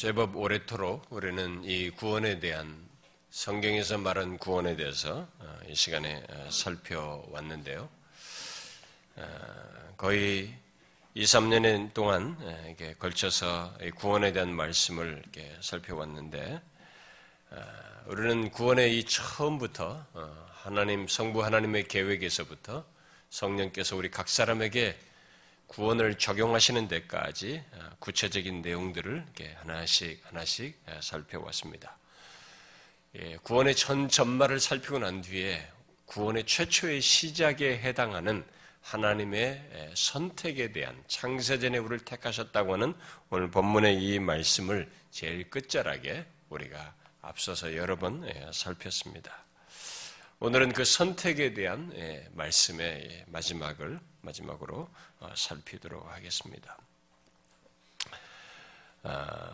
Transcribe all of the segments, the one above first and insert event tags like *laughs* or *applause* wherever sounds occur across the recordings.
제법 오래도록 우리는 이 구원에 대한 성경에서 말한 구원에 대해서 어, 이 시간에 어, 살펴왔는데요. 어, 거의 2, 3년 동안 이렇게 걸쳐서 구원에 대한 말씀을 이렇게 살펴왔는데, 우리는 구원의 이 처음부터 하나님, 성부 하나님의 계획에서부터 성령께서 우리 각 사람에게 구원을 적용하시는 데까지 어, 구체적인 내용들을 하나씩 하나씩 어, 살펴왔습니다. 예, 구원의 전 전말을 살피고 난 뒤에 구원의 최초의 시작에 해당하는 하나님의 선택에 대한 창세전에 우리를 택하셨다고 하는 오늘 본문의 이 말씀을 제일 끝자락에 우리가 앞서서 여러 번 살폈습니다. 오늘은 그 선택에 대한 말씀의 마지막을 마지막으로 어, 살피도록 하겠습니다. 아,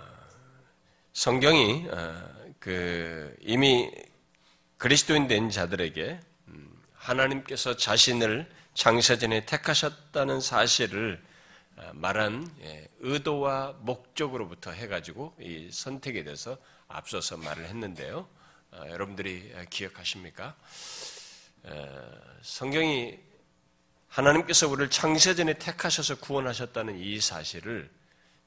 성경이 어, 그 이미 그리스도인 된 자들에게 음, 하나님께서 자신을 장세전에 택하셨다는 사실을 어, 말한 예, 의도와 목적으로부터 해가지고 이 선택에 대해서 앞서서 말을 했는데요. 여러분들이 기억하십니까? 성경이 하나님께서 우리를 창세전에 택하셔서 구원하셨다는 이 사실을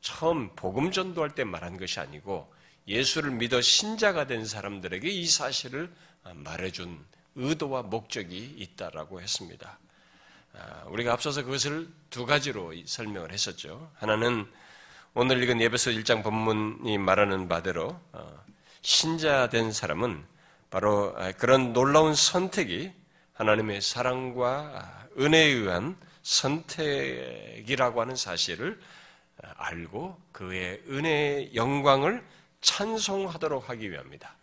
처음 복음 전도할 때 말한 것이 아니고 예수를 믿어 신자가 된 사람들에게 이 사실을 말해준 의도와 목적이 있다라고 했습니다. 아, 우리가 앞서서 그것을 두 가지로 설명을 했었죠. 하나는 오늘 읽은 예배서 1장 본문이 말하는 바대로 어, 신자 된 사람은 바로 그런 놀라운 선택이 하나님의 사랑과 은혜에 의한 선택이라고 하는 사실을 알고 그의 은혜의 영광을 찬송하도록 하기 위함이다.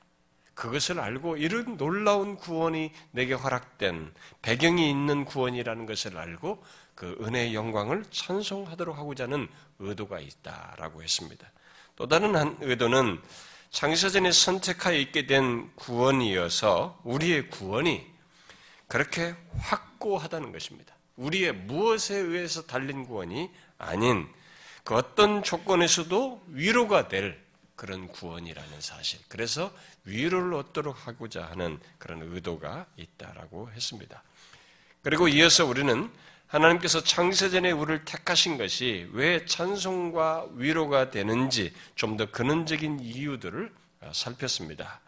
그것을 알고 이런 놀라운 구원이 내게 허락된 배경이 있는 구원이라는 것을 알고 그 은혜의 영광을 찬송하도록 하고자 하는 의도가 있다라고 했습니다. 또 다른 한 의도는 창세전에 선택하여 있게 된 구원이어서 우리의 구원이 그렇게 확고하다는 것입니다. 우리의 무엇에 의해서 달린 구원이 아닌 그 어떤 조건에서도 위로가 될 그런 구원이라는 사실. 그래서 위로를 얻도록 하고자 하는 그런 의도가 있다라고 했습니다. 그리고 이어서 우리는 하나님께서 창세전에 우리를 택하신 것이 왜 찬송과 위로가 되는지 좀 더 근원적인 이유들을 살폈습니다.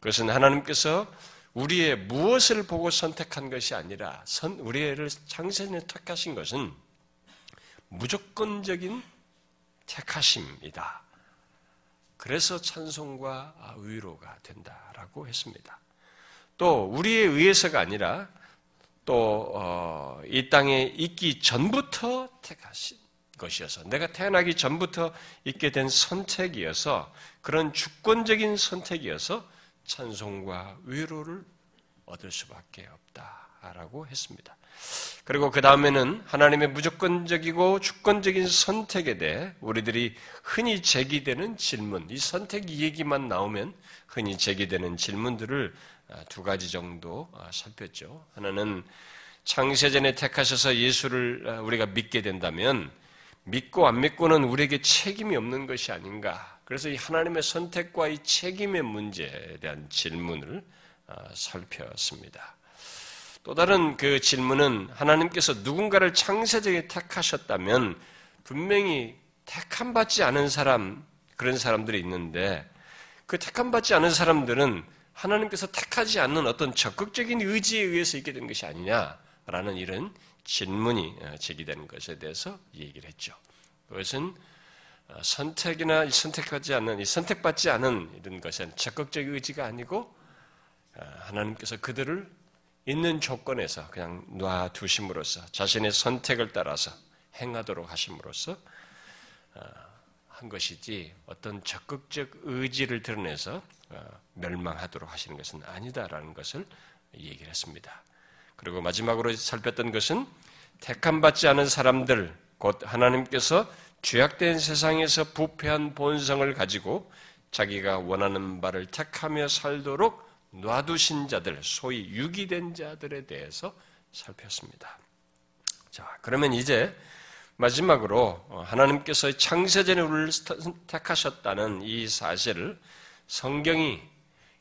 그것은 하나님께서 우리의 무엇을 보고 선택한 것이 아니라 선, 우리를 창세전에 택하신 것은 무조건적인 택하심이다. 그래서 찬송과 위로가 된다라고 했습니다. 또 우리에 의해서가 아니라 또이 어, 땅에 있기 전부터 택하신 것이어서 내가 태어나기 전부터 있게 된 선택이어서 그런 주권적인 선택이어서 찬송과 위로를 얻을 수밖에 없다라고 했습니다. 그리고 그 다음에는 하나님의 무조건적이고 주권적인 선택에 대해 우리들이 흔히 제기되는 질문, 이 선택 얘기만 나오면 흔히 제기되는 질문들을 아, 두 가지 정도 아, 살폈죠. 하나는 창세전에 택하셔서 예수를 아, 우리가 믿게 된다면 믿고 안 믿고는 우리에게 책임이 없는 것이 아닌가 그래서 이 하나님의 선택과 이 책임의 문제에 대한 질문을 아, 살폈습니다. 또 다른 그 질문은 하나님께서 누군가를 창세적에 택하셨다면 분명히 택함 받지 않은 사람 그런 사람들이 있는데 그 택함 받지 않은 사람들은 하나님께서 택하지 않는 어떤 적극적인 의지에 의해서 있게 된 것이 아니냐라는 이런 질문이 아, 제기되는 것에 대해서 얘기를 했죠. 그것은 어, 선택이나 선택하지 않는, 이 선택받지 않은 이런 것은 적극적 의지가 아니고 어, 하나님께서 그들을 있는 조건에서 그냥 놔두심으로써 자신의 선택을 따라서 행하도록 하심으로써 어, 한 것이지 어떤 적극적 의지를 드러내서 멸망하도록 하시는 것은 아니다라는 것을 얘기를 했습니다. 그리고 마지막으로 살폈던 것은 택함 받지 않은 사람들 곧 하나님께서 죄악된 세상에서 부패한 본성을 가지고 자기가 원하는 바를 택하며 살도록 놔두신 자들, 소위 유기된 자들에 대해서 살폈습니다. 자, 그러면 이제 마지막으로 어, 하나님께서 창세전에 우리를 택하셨다는 이 사실을 성경이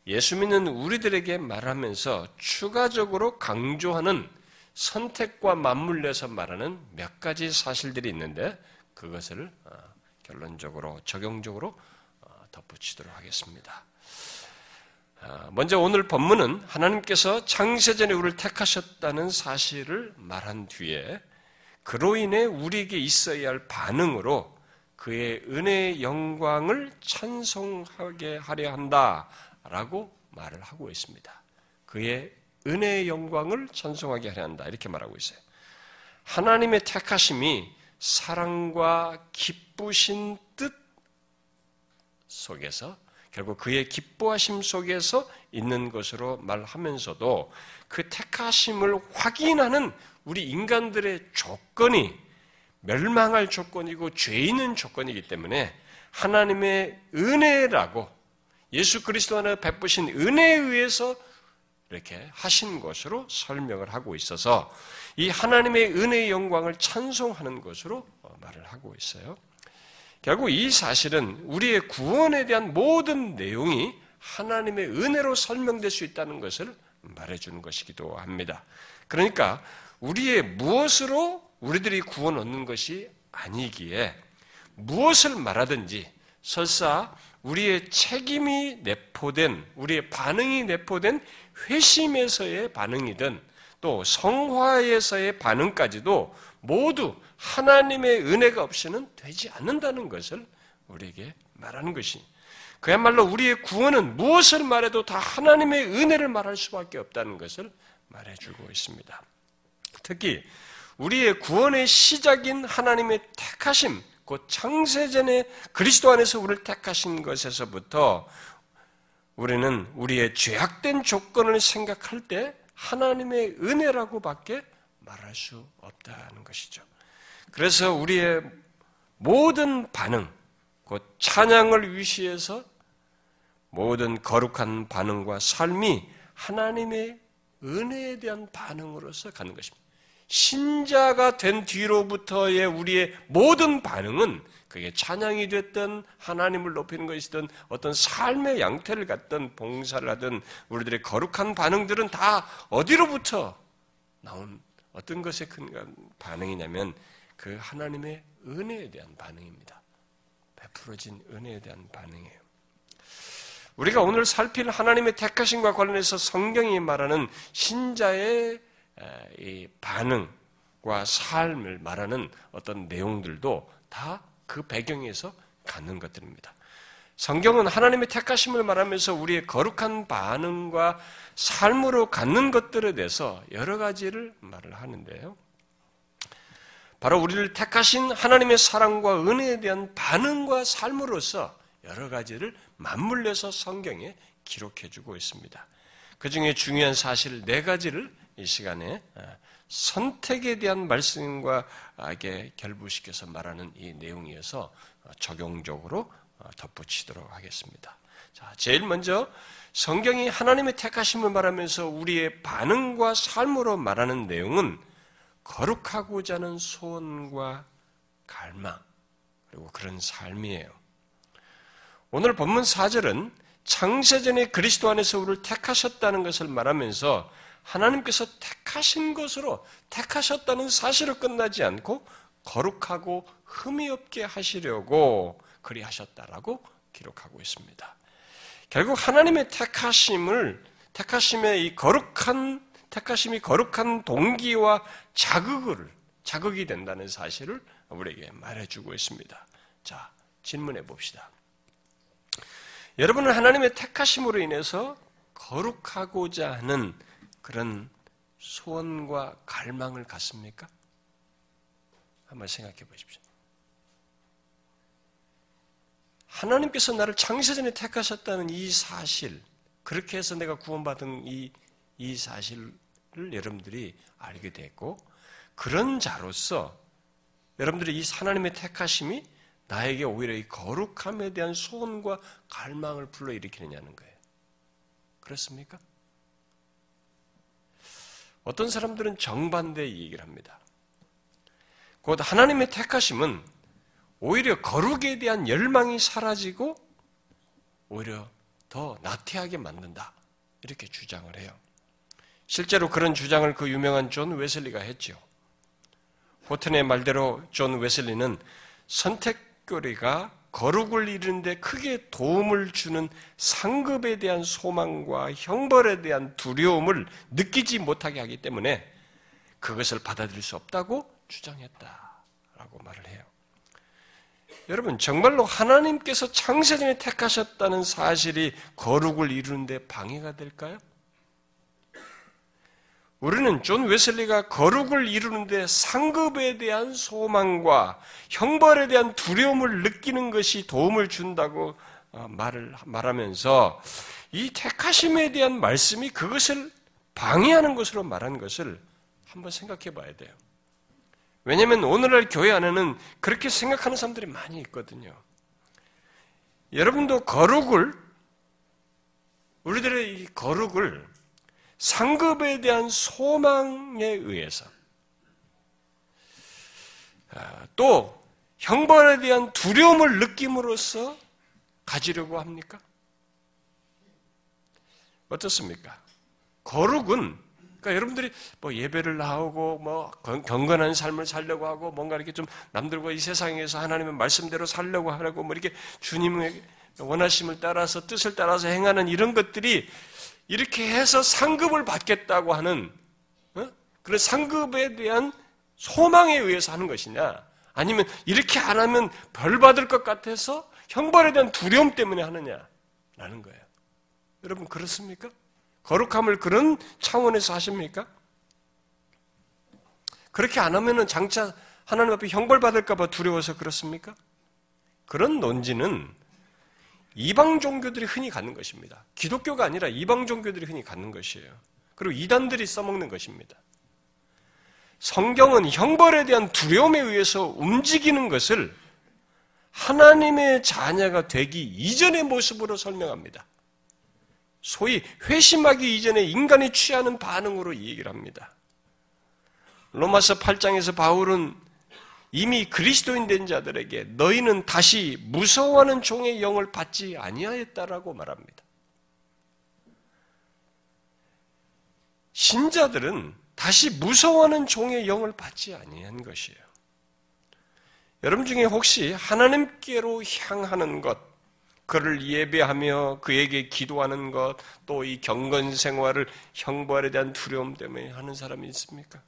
예수 믿는 우리들에게 말하면서 추가적으로 강조하는 선택과 맞물려서 말하는 몇 가지 사실들이 있는데 그것을 어, 결론적으로 적용적으로 어, 덧붙이도록 하겠습니다. 어, 먼저 오늘 본문은 하나님께서 창세전에 우리를 택하셨다는 사실을 말한 뒤에 그로 인해 우리에게 있어야 할 반응으로 그의 은혜의 영광을 찬송하게 하려 한다라고 말을 하고 있습니다. 그의 은혜의 영광을 찬송하게 하려 한다 이렇게 말하고 있어요. 하나님의 택하심이 사랑과 기쁘신 뜻 속에서 결국 그의 기뻐하심 속에서 있는 것으로 말하면서도 그 택하심을 확인하는 우리 인간들의 조건이 멸망할 조건이고 죄 있는 조건이기 때문에 하나님의 은혜라고 예수 그리스도 안에 베푸신 은혜에 의해서 이렇게 하신 것으로 설명을 하고 있어서 이 하나님의 은혜의 영광을 찬송하는 것으로 말을 하고 있어요. 결국 이 사실은 우리의 구원에 대한 모든 내용이 하나님의 은혜로 설명될 수 있다는 것을 말해주는 것이기도 합니다. 그러니까 우리의 무엇으로 우리들이 구원 얻는 것이 아니기에 무엇을 말하든지 설사 우리의 책임이 내포된, 우리의 반응이 내포된 회심에서의 반응이든 또 성화에서의 반응까지도 모두 하나님의 은혜가 없이는 되지 않는다는 것을 우리에게 말하는 것이 그야말로 우리의 구원은 무엇을 말해도 다 하나님의 은혜를 말할 수밖에 없다는 것을 말해주고 있습니다. 특히 우리의 구원의 시작인 하나님의 택하심, 곧 창세전에 그리스도 안에서 우리를 택하신 것에서부터 우리는 우리의 죄악된 조건을 생각할 때 하나님의 은혜라고밖에 말할 수 없다는 것이죠. 그래서 우리의 모든 반응, 곧 찬양을 위시해서 모든 거룩한 반응과 삶이 하나님의 은혜에 대한 반응으로서 가는 것입니다. 신자가 된 뒤로부터의 우리의 모든 반응은 그게 찬양이 됐든 하나님을 높이는 것이든 어떤 삶의 양태를 갖든 봉사를 하든 우리들의 거룩한 반응들은 다 어디로부터 나온 어떤 것의 큰 반응이냐면 그 하나님의 은혜에 대한 반응입니다. 베풀어진 은혜에 대한 반응이에요. 우리가 오늘 살필 하나님의 택하심과 관련해서 성경이 말하는 신자의 이 반응과 삶을 말하는 어떤 내용들도 다 그 배경에서 갖는 것들입니다. 성경은 하나님의 택하심을 말하면서 우리의 거룩한 반응과 삶으로 갖는 것들에 대해서 여러 가지를 말을 하는데요. 바로 우리를 택하신 하나님의 사랑과 은혜에 대한 반응과 삶으로서 여러 가지를 맞물려서 성경에 기록해 주고 있습니다. 그 중에 중요한 사실 네 가지를 이 시간에 어, 선택에 대한 말씀과 결부시켜서 말하는 이 내용이어서 어, 적용적으로 어, 덧붙이도록 하겠습니다. 자, 제일 먼저 성경이 하나님의 택하심을 말하면서 우리의 반응과 삶으로 말하는 내용은 거룩하고자 하는 소원과 갈망 그리고 그런 삶이에요. 오늘 본문 4절은 창세전에 그리스도 안에서 우리를 택하셨다는 것을 말하면서 하나님께서 택하신 것으로 택하셨다는 사실을 끝나지 않고 거룩하고 흠이 없게 하시려고 그리하셨다라고 기록하고 있습니다. 결국 하나님의 택하심을 택하심의 이 거룩한 택하심이 거룩한 동기와 자극을 자극이 된다는 사실을 우리에게 말해주고 있습니다. 자 질문해 봅시다. 여러분은 하나님의 택하심으로 인해서 거룩하고자 하는 그런 소원과 갈망을 갖습니까? 한번 생각해 보십시오. 하나님께서 나를 창세전에 택하셨다는 이 사실, 그렇게 해서 내가 구원받은 이, 이 사실을 여러분들이 알게 됐고, 그런 자로서 여러분들이 이 하나님의 택하심이 나에게 오히려 이 거룩함에 대한 소원과 갈망을 불러일으키느냐는 거예요. 그렇습니까? 어떤 사람들은 정반대 얘기를 합니다. 곧 하나님의 택하심은 오히려 거룩에 대한 열망이 사라지고 오히려 더 나태하게 만든다. 이렇게 주장을 해요. 실제로 그런 주장을 그 유명한 존 웨슬리가 했죠. 호튼의 말대로 존 웨슬리는 선택교리가 거룩을 이루는데 크게 도움을 주는 상급에 대한 소망과 형벌에 대한 두려움을 느끼지 못하게 하기 때문에 그것을 받아들일 수 없다고 주장했다라고 말을 해요. 여러분, 정말로 하나님께서 창세전에 택하셨다는 사실이 거룩을 이루는데 방해가 될까요? 우리는 존 웨슬리가 거룩을 이루는데 상급에 대한 소망과 형벌에 대한 두려움을 느끼는 것이 도움을 준다고 어, 말을 말하면서 이 택하심에 대한 말씀이 그것을 방해하는 것으로 말한 것을 한번 생각해 봐야 돼요. 왜냐하면 오늘날 교회 안에는 그렇게 생각하는 사람들이 많이 있거든요. 여러분도 거룩을 우리들의 이 거룩을 상급에 대한 소망에 의해서 아, 또 형벌에 대한 두려움을 느낌으로써 가지려고 합니까? 어떻습니까? 거룩은 그러니까 여러분들이 뭐 예배를 나오고 뭐 경건한 삶을 살려고 하고 뭔가 이렇게 좀 남들과 이 세상에서 하나님의 말씀대로 살려고 하고 뭐 이렇게 주님의 원하심을 따라서 뜻을 따라서 행하는 이런 것들이 이렇게 해서 상급을 받겠다고 하는 어? 그런 상급에 대한 소망에 의해서 하는 것이냐 아니면 이렇게 안 하면 벌 받을 것 같아서 형벌에 대한 두려움 때문에 하느냐라는 거예요. 여러분 그렇습니까? 거룩함을 그런 차원에서 하십니까? 그렇게 안 하면은 장차 하나님 앞에 형벌 받을까 봐 두려워서 그렇습니까? 그런 논지는 이방 종교들이 흔히 갖는 것입니다. 기독교가 아니라 이방 종교들이 흔히 갖는 것이에요. 그리고 이단들이 써먹는 것입니다. 성경은 형벌에 대한 두려움에 의해서 움직이는 것을 하나님의 자녀가 되기 이전의 모습으로 설명합니다. 소위 회심하기 이전에 인간이 취하는 반응으로 얘기를 합니다. 로마서 8장에서 바울은 이미 그리스도인 된 자들에게 너희는 다시 무서워하는 종의 영을 받지 아니하였다라고 말합니다. 신자들은 다시 무서워하는 종의 영을 받지 아니한 것이에요. 여러분 중에 혹시 하나님께로 향하는 것, 그를 예배하며 그에게 기도하는 것, 또 이 경건 생활을 형벌에 대한 두려움 때문에 하는 사람이 있습니까?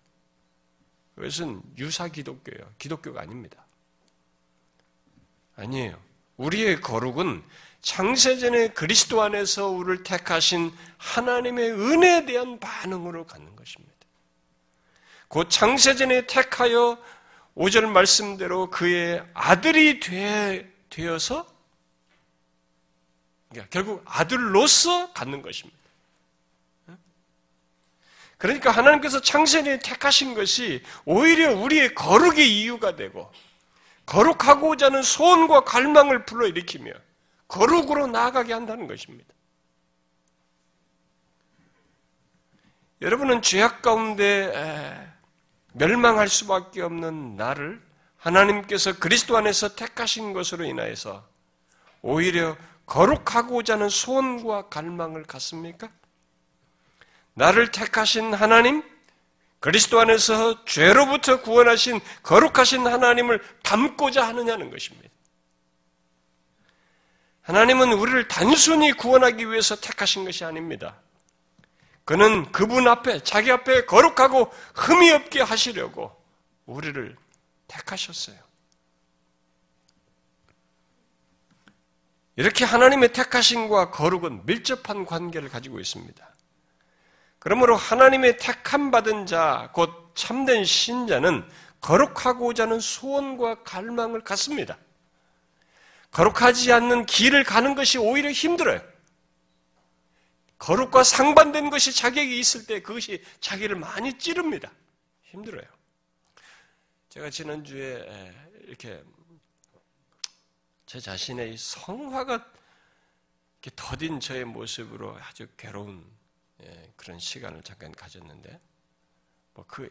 그것은 유사 기독교예요. 기독교가 아닙니다. 아니에요. 우리의 거룩은 창세전에 그리스도 안에서 우리를 택하신 하나님의 은혜에 대한 반응으로 갖는 것입니다. 곧 창세전에 택하여 오절 말씀대로 그의 아들이 되, 되어서 그러니까 결국 아들로서 갖는 것입니다. 그러니까 하나님께서 창세전에 택하신 것이 오히려 우리의 거룩의 이유가 되고 거룩하고자 하는 소원과 갈망을 불러일으키며 거룩으로 나아가게 한다는 것입니다. 여러분은 죄악 가운데 멸망할 수밖에 없는 나를 하나님께서 그리스도 안에서 택하신 것으로 인하여서 오히려 거룩하고자 하는 소원과 갈망을 갖습니까? 나를 택하신 하나님, 그리스도 안에서 죄로부터 구원하신 거룩하신 하나님을 닮고자 하느냐는 것입니다. 하나님은 우리를 단순히 구원하기 위해서 택하신 것이 아닙니다. 그는 그분 앞에, 자기 앞에 거룩하고 흠이 없게 하시려고 우리를 택하셨어요. 이렇게 하나님의 택하심과 거룩은 밀접한 관계를 가지고 있습니다. 그러므로 하나님의 택함 받은 자, 곧 참된 신자는 거룩하고자 하는 소원과 갈망을 갖습니다. 거룩하지 않는 길을 가는 것이 오히려 힘들어요. 거룩과 상반된 것이 자격이 있을 때 그것이 자기를 많이 찌릅니다. 힘들어요. 제가 지난주에 이렇게 제 자신의 성화가 더딘 저의 모습으로 아주 괴로운 예, 그런 시간을 잠깐 가졌는데, 뭐그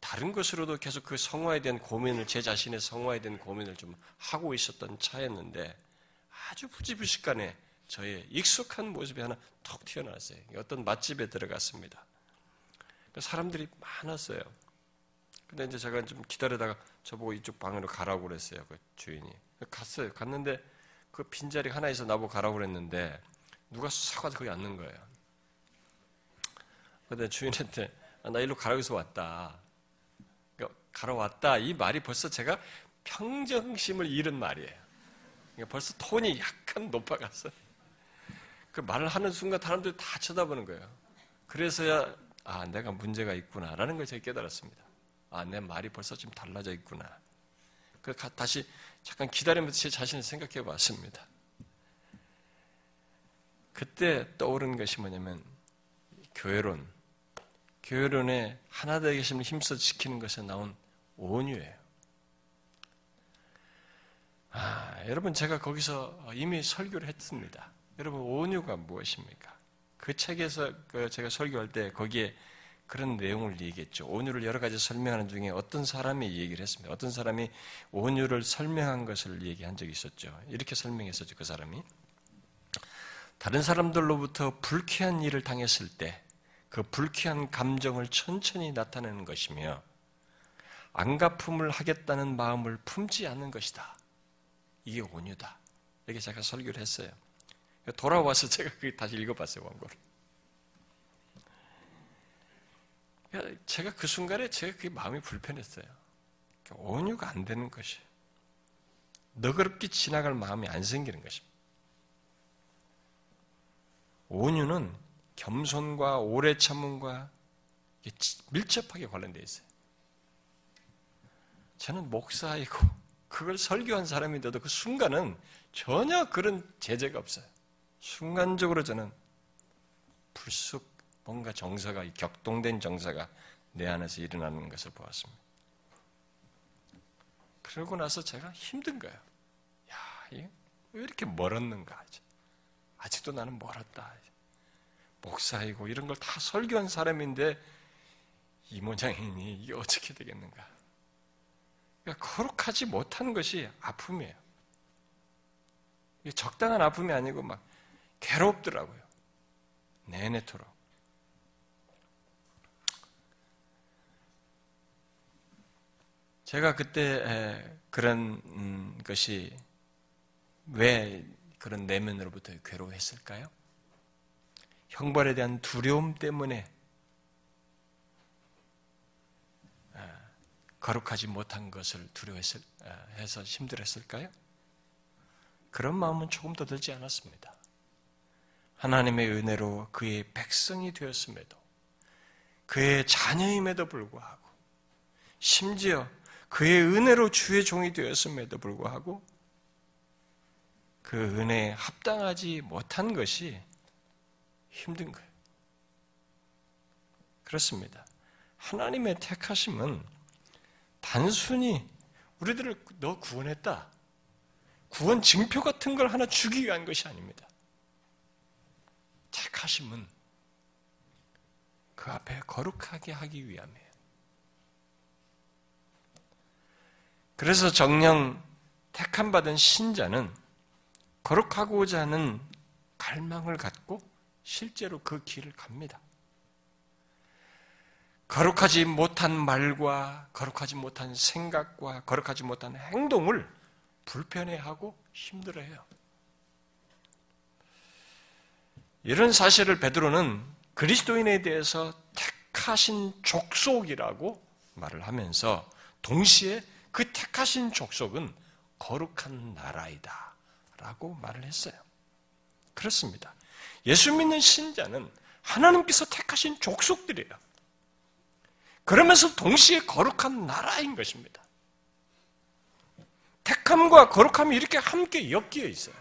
다른 것으로도 계속 그 성화에 대한 고민을 제 자신의 성화에 대한 고민을 좀 하고 있었던 차였는데 아주 부지불식간에 저의 익숙한 모습이 하나 톡 튀어나왔어요. 어떤 맛집에 들어갔습니다. 사람들이 많았어요. 근데 이제 제가 좀 기다리다가 저보고 이쪽 방으로 가라고 그랬어요. 그 주인이. 갔어요. 갔는데 그 빈자리 하나에서 나보고 가라고 그랬는데 누가 싹 와서 거기 앉는 거예요. 근데 주인한테 아, 나 일로 가라고 해서 왔다. 그러니까 가러 왔다. 이 말이 벌써 제가 평정심을 잃은 말이에요. 그러니까 벌써 톤이 약간 높아갔어요. 그 말을 하는 순간 사람들이 다 쳐다보는 거예요. 그래서야 아 내가 문제가 있구나라는 걸 제가 깨달았습니다. 아 내 말이 벌써 좀 달라져 있구나. 그 다시 잠깐 기다리면서 제 자신을 생각해 봤습니다. 그때 떠오른 것이 뭐냐면 교회론, 교회론의 하나 되게 심을 힘써 지키는 것에 나온 온유예요. 아, 여러분 제가 거기서 이미 설교를 했습니다. 여러분 온유가 무엇입니까? 그 책에서 그 제가 설교할 때 거기에 그런 내용을 얘기했죠. 온유를 여러 가지 설명하는 중에 어떤 사람이 얘기를 했습니다. 어떤 사람이 온유를 설명한 것을 얘기한 적이 있었죠. 이렇게 설명했었죠. 그 사람이 다른 사람들로부터 불쾌한 일을 당했을 때 그 불쾌한 감정을 천천히 나타내는 것이며 안갚음을 하겠다는 마음을 품지 않는 것이다. 이게 온유다. 이렇게 제가 설교를 했어요. 돌아와서 *laughs* 제가 그 다시 읽어봤어요, 원고를. 제가 그 순간에 제가 그게 마음이 불편했어요. 온유가 안 되는 것이. 너그럽게 지나갈 마음이 안 생기는 것입니다. 온유는 겸손과 오래 참음과 밀접하게 관련되어 있어요. 저는 목사이고 그걸 설교한 사람인데도 그 순간은 전혀 그런 제재가 없어요. 순간적으로 저는 불쑥 뭔가 정서가 격동된 정서가 내 안에서 일어나는 것을 보았습니다. 그러고 나서 제가 힘든 거예요. 야, 왜 이렇게 멀었는가? 아직도 나는 멀었다. 목사이고 이런 걸 다 설교한 사람인데 이 모양이니 이게 어떻게 되겠는가? 그러니까 거룩하지 못한 것이 아픔이에요. 적당한 아픔이 아니고 막 괴롭더라고요. 내내토록. 제가 그때 그런 음, 것이 왜 그런 내면으로부터 괴로워했을까요? 형벌에 대한 두려움 때문에 거룩하지 못한 것을 두려워해서 힘들었을까요? 그런 마음은 조금 더 들지 않았습니다. 하나님의 은혜로 그의 백성이 되었음에도 그의 자녀임에도 불구하고 심지어 그의 은혜로 주의 종이 되었음에도 불구하고 그 은혜에 합당하지 못한 것이 힘든 거예요. 그렇습니다. 하나님의 택하심은 단순히 우리들을 너 구원했다. 구원 증표 같은 걸 하나 주기 위한 것이 아닙니다. 택하심은 그 앞에 거룩하게 하기 위함이에요. 그래서 정령 택함 받은 신자는 거룩하고자 하는 갈망을 갖고 실제로 그 길을 갑니다. 거룩하지 못한 말과 거룩하지 못한 생각과 거룩하지 못한 행동을 불편해하고 힘들어해요. 이런 사실을 베드로는 그리스도인에 대해서 택하신 족속이라고 말을 하면서 동시에 그 택하신 족속은 거룩한 나라이다. 라고 말을 했어요. 그렇습니다. 예수 믿는 신자는 하나님께서 택하신 족속들이에요. 그러면서 동시에 거룩한 나라인 것입니다. 택함과 거룩함이 이렇게 함께 엮여 있어요.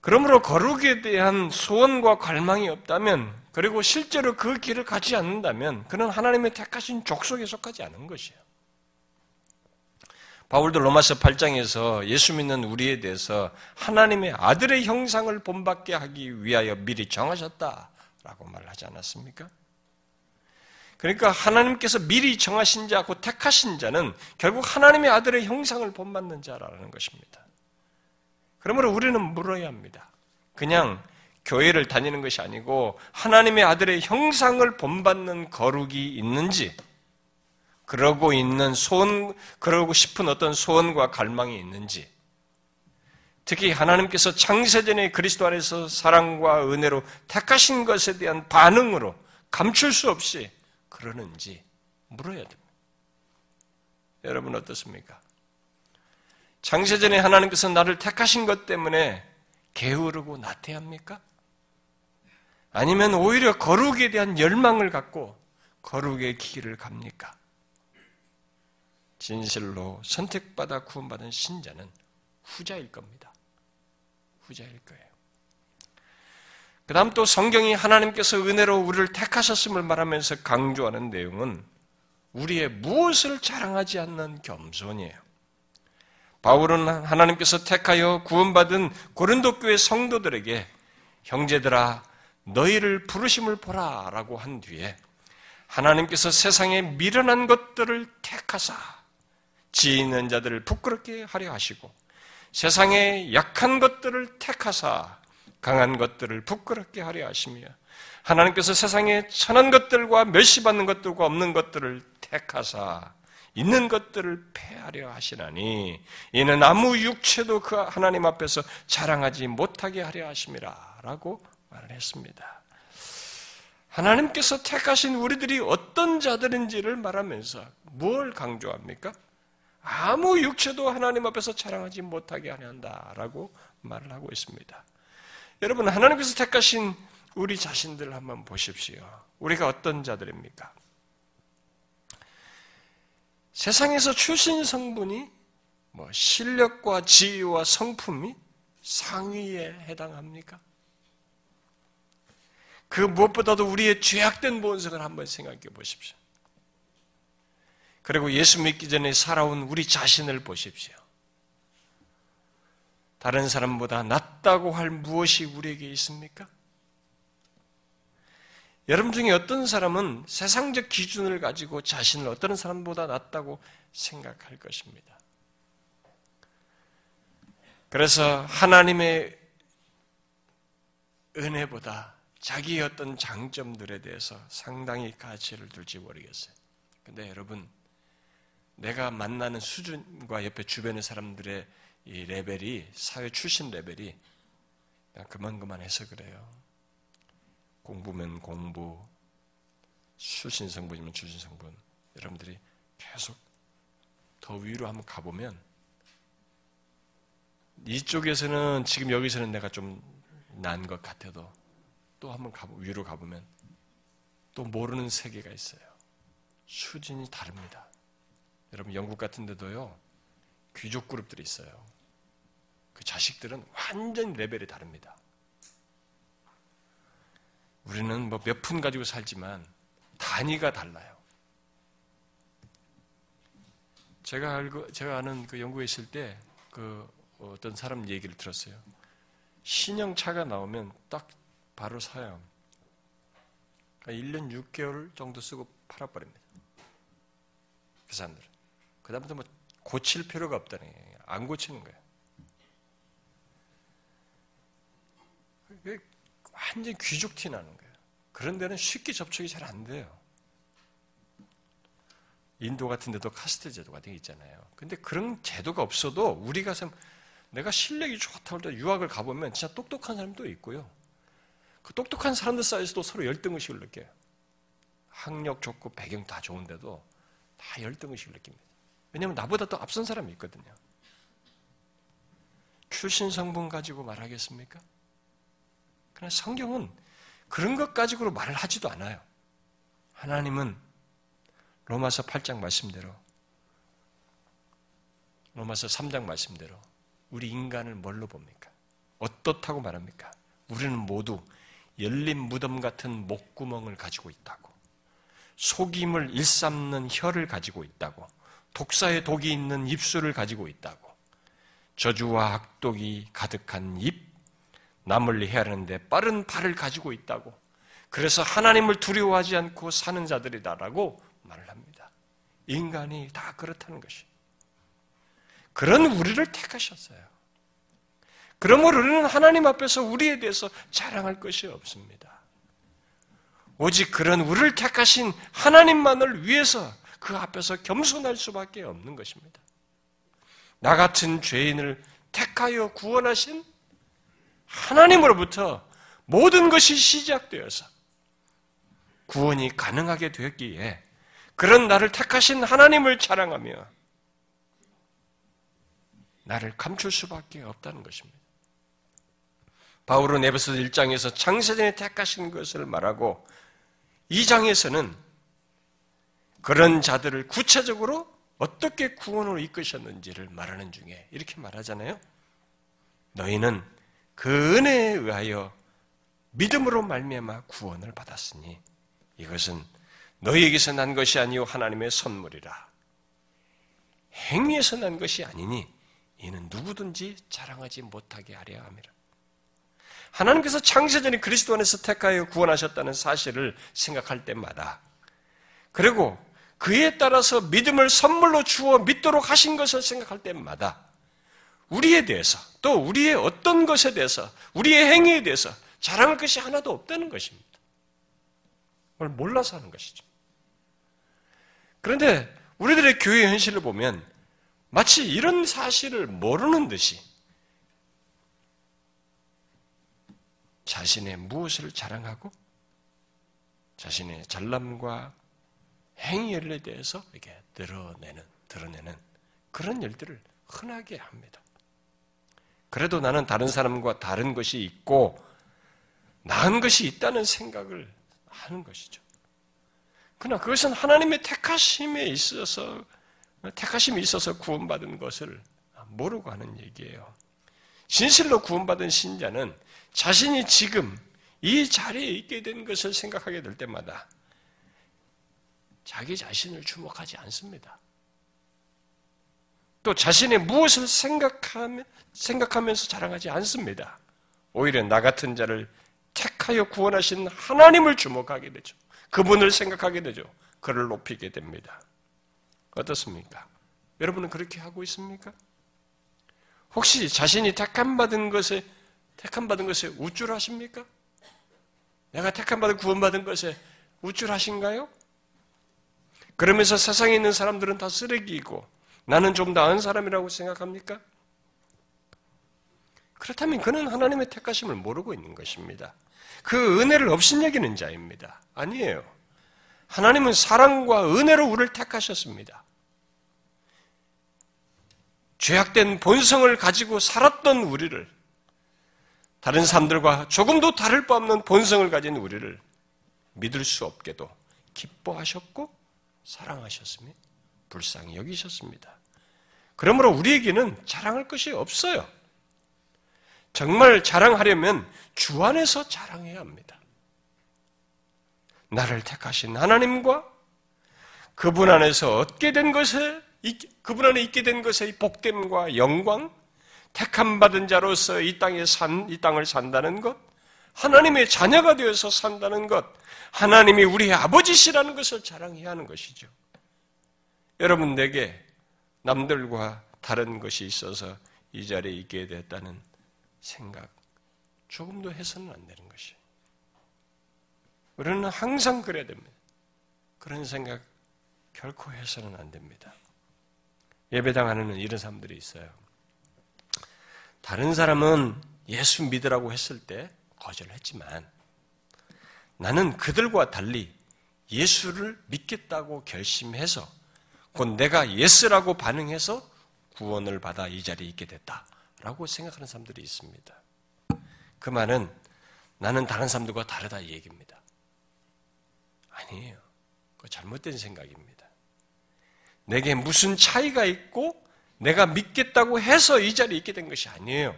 그러므로 거룩에 대한 소원과 갈망이 없다면, 그리고 실제로 그 길을 가지 않는다면, 그는 하나님의 택하신 족속에 속하지 않은 것이에요. 바울도 로마서 8장에서 예수 믿는 우리에 대해서 하나님의 아들의 형상을 본받게 하기 위하여 미리 정하셨다. 라고 말하지 않았습니까? 그러니까 하나님께서 미리 정하신 자, 곧 택하신 자는 결국 하나님의 아들의 형상을 본받는 자라는 것입니다. 그러므로 우리는 물어야 합니다. 그냥 교회를 다니는 것이 아니고 하나님의 아들의 형상을 본받는 거룩이 있는지, 그러고 있는 소원, 그러고 싶은 어떤 소원과 갈망이 있는지, 특히 하나님께서 창세전에 그리스도 안에서 사랑과 은혜로 택하신 것에 대한 반응으로 감출 수 없이 그러는지 물어야 됩니다. 여러분 어떻습니까? 창세전에 하나님께서 나를 택하신 것 때문에 게으르고 나태합니까? 아니면 오히려 거룩에 대한 열망을 갖고 거룩의 길을 갑니까? 진실로 선택받아 구원받은 신자는 후자일 겁니다. 후자일 거예요. 그 다음 또 성경이 하나님께서 은혜로 우리를 택하셨음을 말하면서 강조하는 내용은 우리의 무엇을 자랑하지 않는 겸손이에요. 바울은 하나님께서 택하여 구원받은 고린도 교회 성도들에게 형제들아 너희를 부르심을 보라 라고 한 뒤에 하나님께서 세상에 미련한 것들을 택하사 지 있는 자들을 부끄럽게 하려 하시고 세상에 약한 것들을 택하사 강한 것들을 부끄럽게 하려 하시며 하나님께서 세상에 천한 것들과 멸시받는 것들과 없는 것들을 택하사 있는 것들을 폐하려 하시나니 이는 아무 육체도 그 하나님 앞에서 자랑하지 못하게 하려 하심이라 라고 말을 했습니다. 하나님께서 택하신 우리들이 어떤 자들인지를 말하면서 뭘 강조합니까? 아무 육체도 하나님 앞에서 자랑하지 못하게 하려 한다라고 말을 하고 있습니다. 여러분, 하나님께서 택하신 우리 자신들을 한번 보십시오. 우리가 어떤 자들입니까? 세상에서 출신 성분이 뭐 실력과 지위와 성품이 상위에 해당합니까? 그 무엇보다도 우리의 죄악된 본성을 한번 생각해 보십시오. 그리고 예수 믿기 전에 살아온 우리 자신을 보십시오. 다른 사람보다 낫다고 할 무엇이 우리에게 있습니까? 여러분 중에 어떤 사람은 세상적 기준을 가지고 자신을 어떤 사람보다 낫다고 생각할 것입니다. 그래서 하나님의 은혜보다 자기의 어떤 장점들에 대해서 상당히 가치를 둘지 모르겠어요. 근데 여러분, 내가 만나는 수준과 옆에 주변의 사람들의 이 레벨이 사회 출신 레벨이 그만 그만해서 그래요. 공부면 공부, 출신 성분이면 출신 성분. 여러분들이 계속 더 위로 한번 가보면 이쪽에서는 지금 여기서는 내가 좀 난 것 같아도 또 한번 가보, 위로 가보면 또 모르는 세계가 있어요. 수준이 다릅니다. 여러분 영국 같은 데도요 귀족 그룹들이 있어요. 그 자식들은 완전 레벨이 다릅니다. 우리는 뭐 몇 푼 가지고 살지만 단위가 달라요. 제가 알고 제가 아는 그 영국에 있을 때 그 어떤 사람 얘기를 들었어요. 신형차가 나오면 딱 바로 사요. 그러니까 1년 6개월 정도 쓰고 팔아버립니다. 그 사람들은. 그다음부터 뭐 고칠 필요가 거예요. 안 고치는 거예요. 완전 귀족 티 나는 거예요. 그런 데는 쉽게 접촉이 잘 안 돼요. 인도 같은 데도 카스트 제도 같은 게 있잖아요. 근데 그런 제도가 없어도 우리가 내가 실력이 좋다고 할 유학을 가보면 진짜 똑똑한 사람도 있고요. 그 똑똑한 사람들 사이에서도 서로 열등의식을 느껴요. 학력 좋고 배경 다 좋은데도 다 열등의식을 느낍니다. 왜냐하면 나보다 더 앞선 사람이 있거든요. 출신 성분 가지고 말하겠습니까? 그러나 성경은 그런 것 가지고 말을 하지도 않아요. 하나님은 로마서 8장 말씀대로 로마서 3장 말씀대로 우리 인간을 뭘로 봅니까? 어떻다고 말합니까? 우리는 모두 열린 무덤 같은 목구멍을 가지고 있다고. 속임을 일삼는 혀를 가지고 있다고. 독사의 독이 있는 입술을 가지고 있다고. 저주와 악독이 가득한 입, 남을 해하는데 빠른 발을 가지고 있다고. 그래서 하나님을 두려워하지 않고 사는 자들이다라고 말을 합니다. 인간이 다 그렇다는 것이. 그런 우리를 택하셨어요. 그러므로 우리는 하나님 앞에서 우리에 대해서 자랑할 것이 없습니다. 오직 그런 우리를 택하신 하나님만을 위해서 그 앞에서 겸손할 수밖에 없는 것입니다. 나 같은 죄인을 택하여 구원하신 하나님으로부터 모든 것이 시작되어서 구원이 가능하게 되었기에 그런 나를 택하신 하나님을 자랑하며 나를 감출 수밖에 없다는 것입니다. 바울은 에베소 1장에서 창세전에 택하신 것을 말하고 2장에서는 그런 자들을 구체적으로 어떻게 구원으로 이끄셨는지를 말하는 중에 이렇게 말하잖아요. 너희는 그 은혜에 의하여 믿음으로 말미암아 구원을 받았으니 이것은 너희에게서 난 것이 아니요 하나님의 선물이라. 행위에서 난 것이 아니니 이는 누구든지 자랑하지 못하게 하려 함이라. 하나님께서 창세전에 그리스도 안에서 택하여 구원하셨다는 사실을 생각할 때마다 그리고 그에 따라서 믿음을 선물로 주어 믿도록 하신 것을 생각할 때마다 우리에 대해서 또 우리의 어떤 것에 대해서 우리의 행위에 대해서 자랑할 것이 하나도 없다는 것입니다. 그걸 몰라서 하는 것이죠. 그런데 우리들의 교회 현실을 보면 마치 이런 사실을 모르는 듯이 자신의 무엇을 자랑하고 자신의 잘남과 행위에 대해서 이렇게 드러내는, 드러내는 그런 일들을 흔하게 합니다. 그래도 나는 다른 사람과 다른 것이 있고 나은 것이 있다는 생각을 하는 것이죠. 그러나 그것은 하나님의 택하심에 있어서 택하심이 있어서 구원받은 것을 모르고 하는 얘기예요. 진실로 구원받은 신자는 자신이 지금 이 자리에 있게 된 것을 생각하게 될 때마다 자기 자신을 주목하지 않습니다. 또 자신의 무엇을 생각하며, 생각하면 서 자랑하지 않습니다. 오히려 나 같은 자를 택하여 구원하신 하나님을 주목하게 되죠. 그분을 생각하게 되죠. 그를 높이게 됩니다. 어떻습니까? 여러분은 그렇게 하고 있습니까? 혹시 자신이 택함 받은 것에 택함 받은 것에 우쭐하십니까? 내가 택함 받은 구원받은 것에 우쭐하신가요? 그러면서 세상에 있는 사람들은 다 쓰레기이고 나는 좀 나은 사람이라고 생각합니까? 그렇다면 그는 하나님의 택하심을 모르고 있는 것입니다. 그 은혜를 없신여기는 자입니다. 아니에요. 하나님은 사랑과 은혜로 우리를 택하셨습니다. 죄악된 본성을 가지고 살았던 우리를 다른 사람들과 조금도 다를 바 없는 본성을 가진 우리를 믿을 수 없게도 기뻐하셨고 사랑하셨으며 불쌍히 여기셨습니다. 그러므로 우리에게는 자랑할 것이 없어요. 정말 자랑하려면 주 안에서 자랑해야 합니다. 나를 택하신 하나님과 그분 안에서 얻게 된 것에 그분 안에 있게 된 것의 복됨과 영광, 택함 받은 자로서 이 땅에 산, 이 땅을 산다는 것, 하나님의 자녀가 되어서 산다는 것, 하나님이 우리의 아버지시라는 것을 자랑해야 하는 것이죠. 여러분 내게 남들과 다른 것이 있어서 이 자리에 있게 됐다는 생각 조금도 해서는 안 되는 것이. 우리는 항상 그래야 됩니다. 그런 생각 결코 해서는 안 됩니다. 예배당 안에는 이런 사람들이 있어요. 다른 사람은 예수 믿으라고 했을 때 거절했지만 나는 그들과 달리 예수를 믿겠다고 결심해서 곧 내가 yes라고 반응해서 구원을 받아 이 자리에 있게 됐다라고 생각하는 사람들이 있습니다. 그 말은 나는 다른 사람들과 다르다 이 얘기입니다. 아니에요. 그 잘못된 생각입니다. 내게 무슨 차이가 있고 내가 믿겠다고 해서 이 자리에 있게 된 것이 아니에요.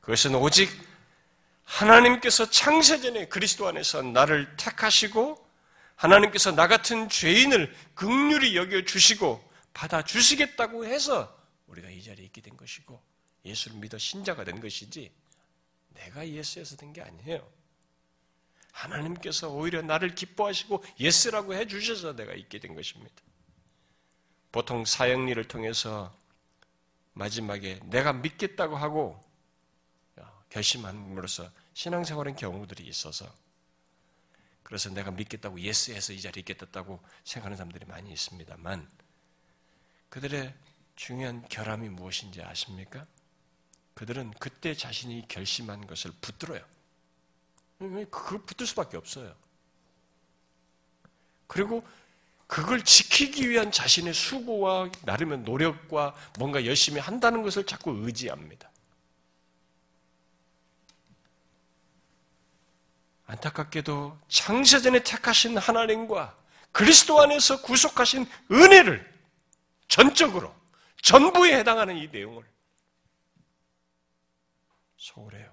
그것은 오직 하나님께서 창세전에 그리스도 안에서 나를 택하시고 하나님께서 나 같은 죄인을 극률이 여겨 주시고 받아 주시겠다고 해서 우리가 이 자리에 있게 된 것이고 예수를 믿어 신자가 된 것이지 내가 예수에서 된 게 아니에요. 하나님께서 오히려 나를 기뻐하시고 yes라고 해 주셔서 내가 있게 된 것입니다. 보통 사영리를 통해서 마지막에 내가 믿겠다고 하고 결심함으로써 신앙생활하는 경우들이 있어서 그래서 내가 믿겠다고 yes해서 이 자리에 있게 됐다고 생각하는 사람들이 많이 있습니다만 그들의 중요한 결함이 무엇인지 아십니까? 그들은 그때 자신이 결심한 것을 붙들어요. 그걸 붙들 수밖에 없어요. 그리고 그걸 지키기 위한 자신의 수고와 나름의 노력과 뭔가 열심히 한다는 것을 자꾸 의지합니다. 안타깝게도 창세전에 택하신 하나님과 그리스도 안에서 구속하신 은혜를 전적으로 전부에 해당하는 이 내용을 소홀해요.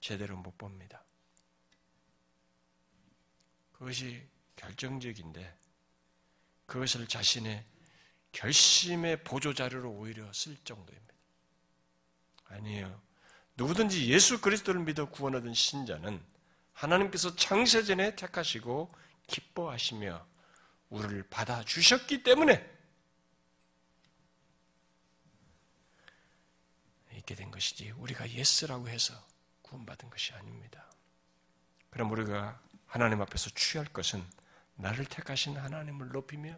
제대로 못 봅니다. 그것이 결정적인데 그것을 자신의 결심의 보조자료로 오히려 쓸 정도입니다. 아니에요. 누구든지 예수 그리스도를 믿어 구원하던 신자는 하나님께서 창세전에 택하시고 기뻐하시며 우리를 받아 주셨기 때문에 있게 된 것이지 우리가 yes라고 해서 구원받은 것이 아닙니다. 그럼 우리가 하나님 앞에서 취할 것은 나를 택하신 하나님을 높이며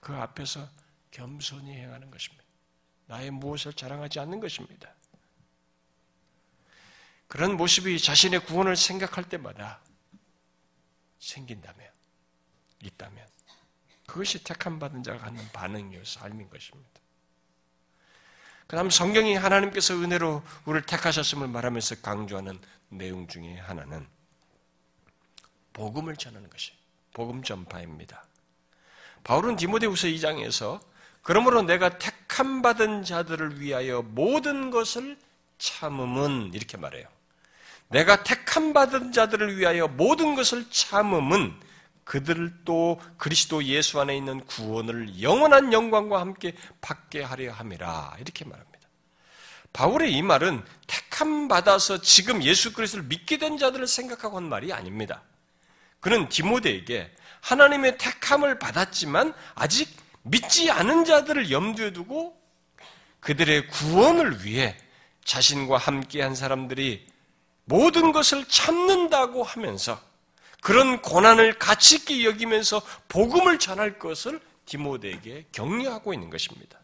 그 앞에서 겸손히 행하는 것입니다. 나의 무엇을 자랑하지 않는 것입니다. 그런 모습이 자신의 구원을 생각할 때마다 생긴다면, 있다면, 그것이 택함 받은 자가 갖는 반응이요 삶인 것입니다. 그 다음 성경이 하나님께서 은혜로 우리를 택하셨음을 말하면서 강조하는 내용 중에 하나는 복음을 전하는 것이 복음 전파입니다. 바울은 디모데후서 2장에서 그러므로 내가 택함 받은 자들을 위하여 모든 것을 참음은 이렇게 말해요. 내가 택함 받은 자들을 위하여 모든 것을 참음은 그들을 또 그리스도 예수 안에 있는 구원을 영원한 영광과 함께 받게 하려 함이라 이렇게 말합니다. 바울의 이 말은 택함 받아서 지금 예수 그리스도를 믿게 된 자들을 생각하고 한 말이 아닙니다. 그는 디모데에게 하나님의 택함을 받았지만 아직 믿지 않은 자들을 염두에 두고 그들의 구원을 위해 자신과 함께한 사람들이 모든 것을 참는다고 하면서 그런 고난을 가치 있게 여기면서 복음을 전할 것을 디모데에게 격려하고 있는 것입니다.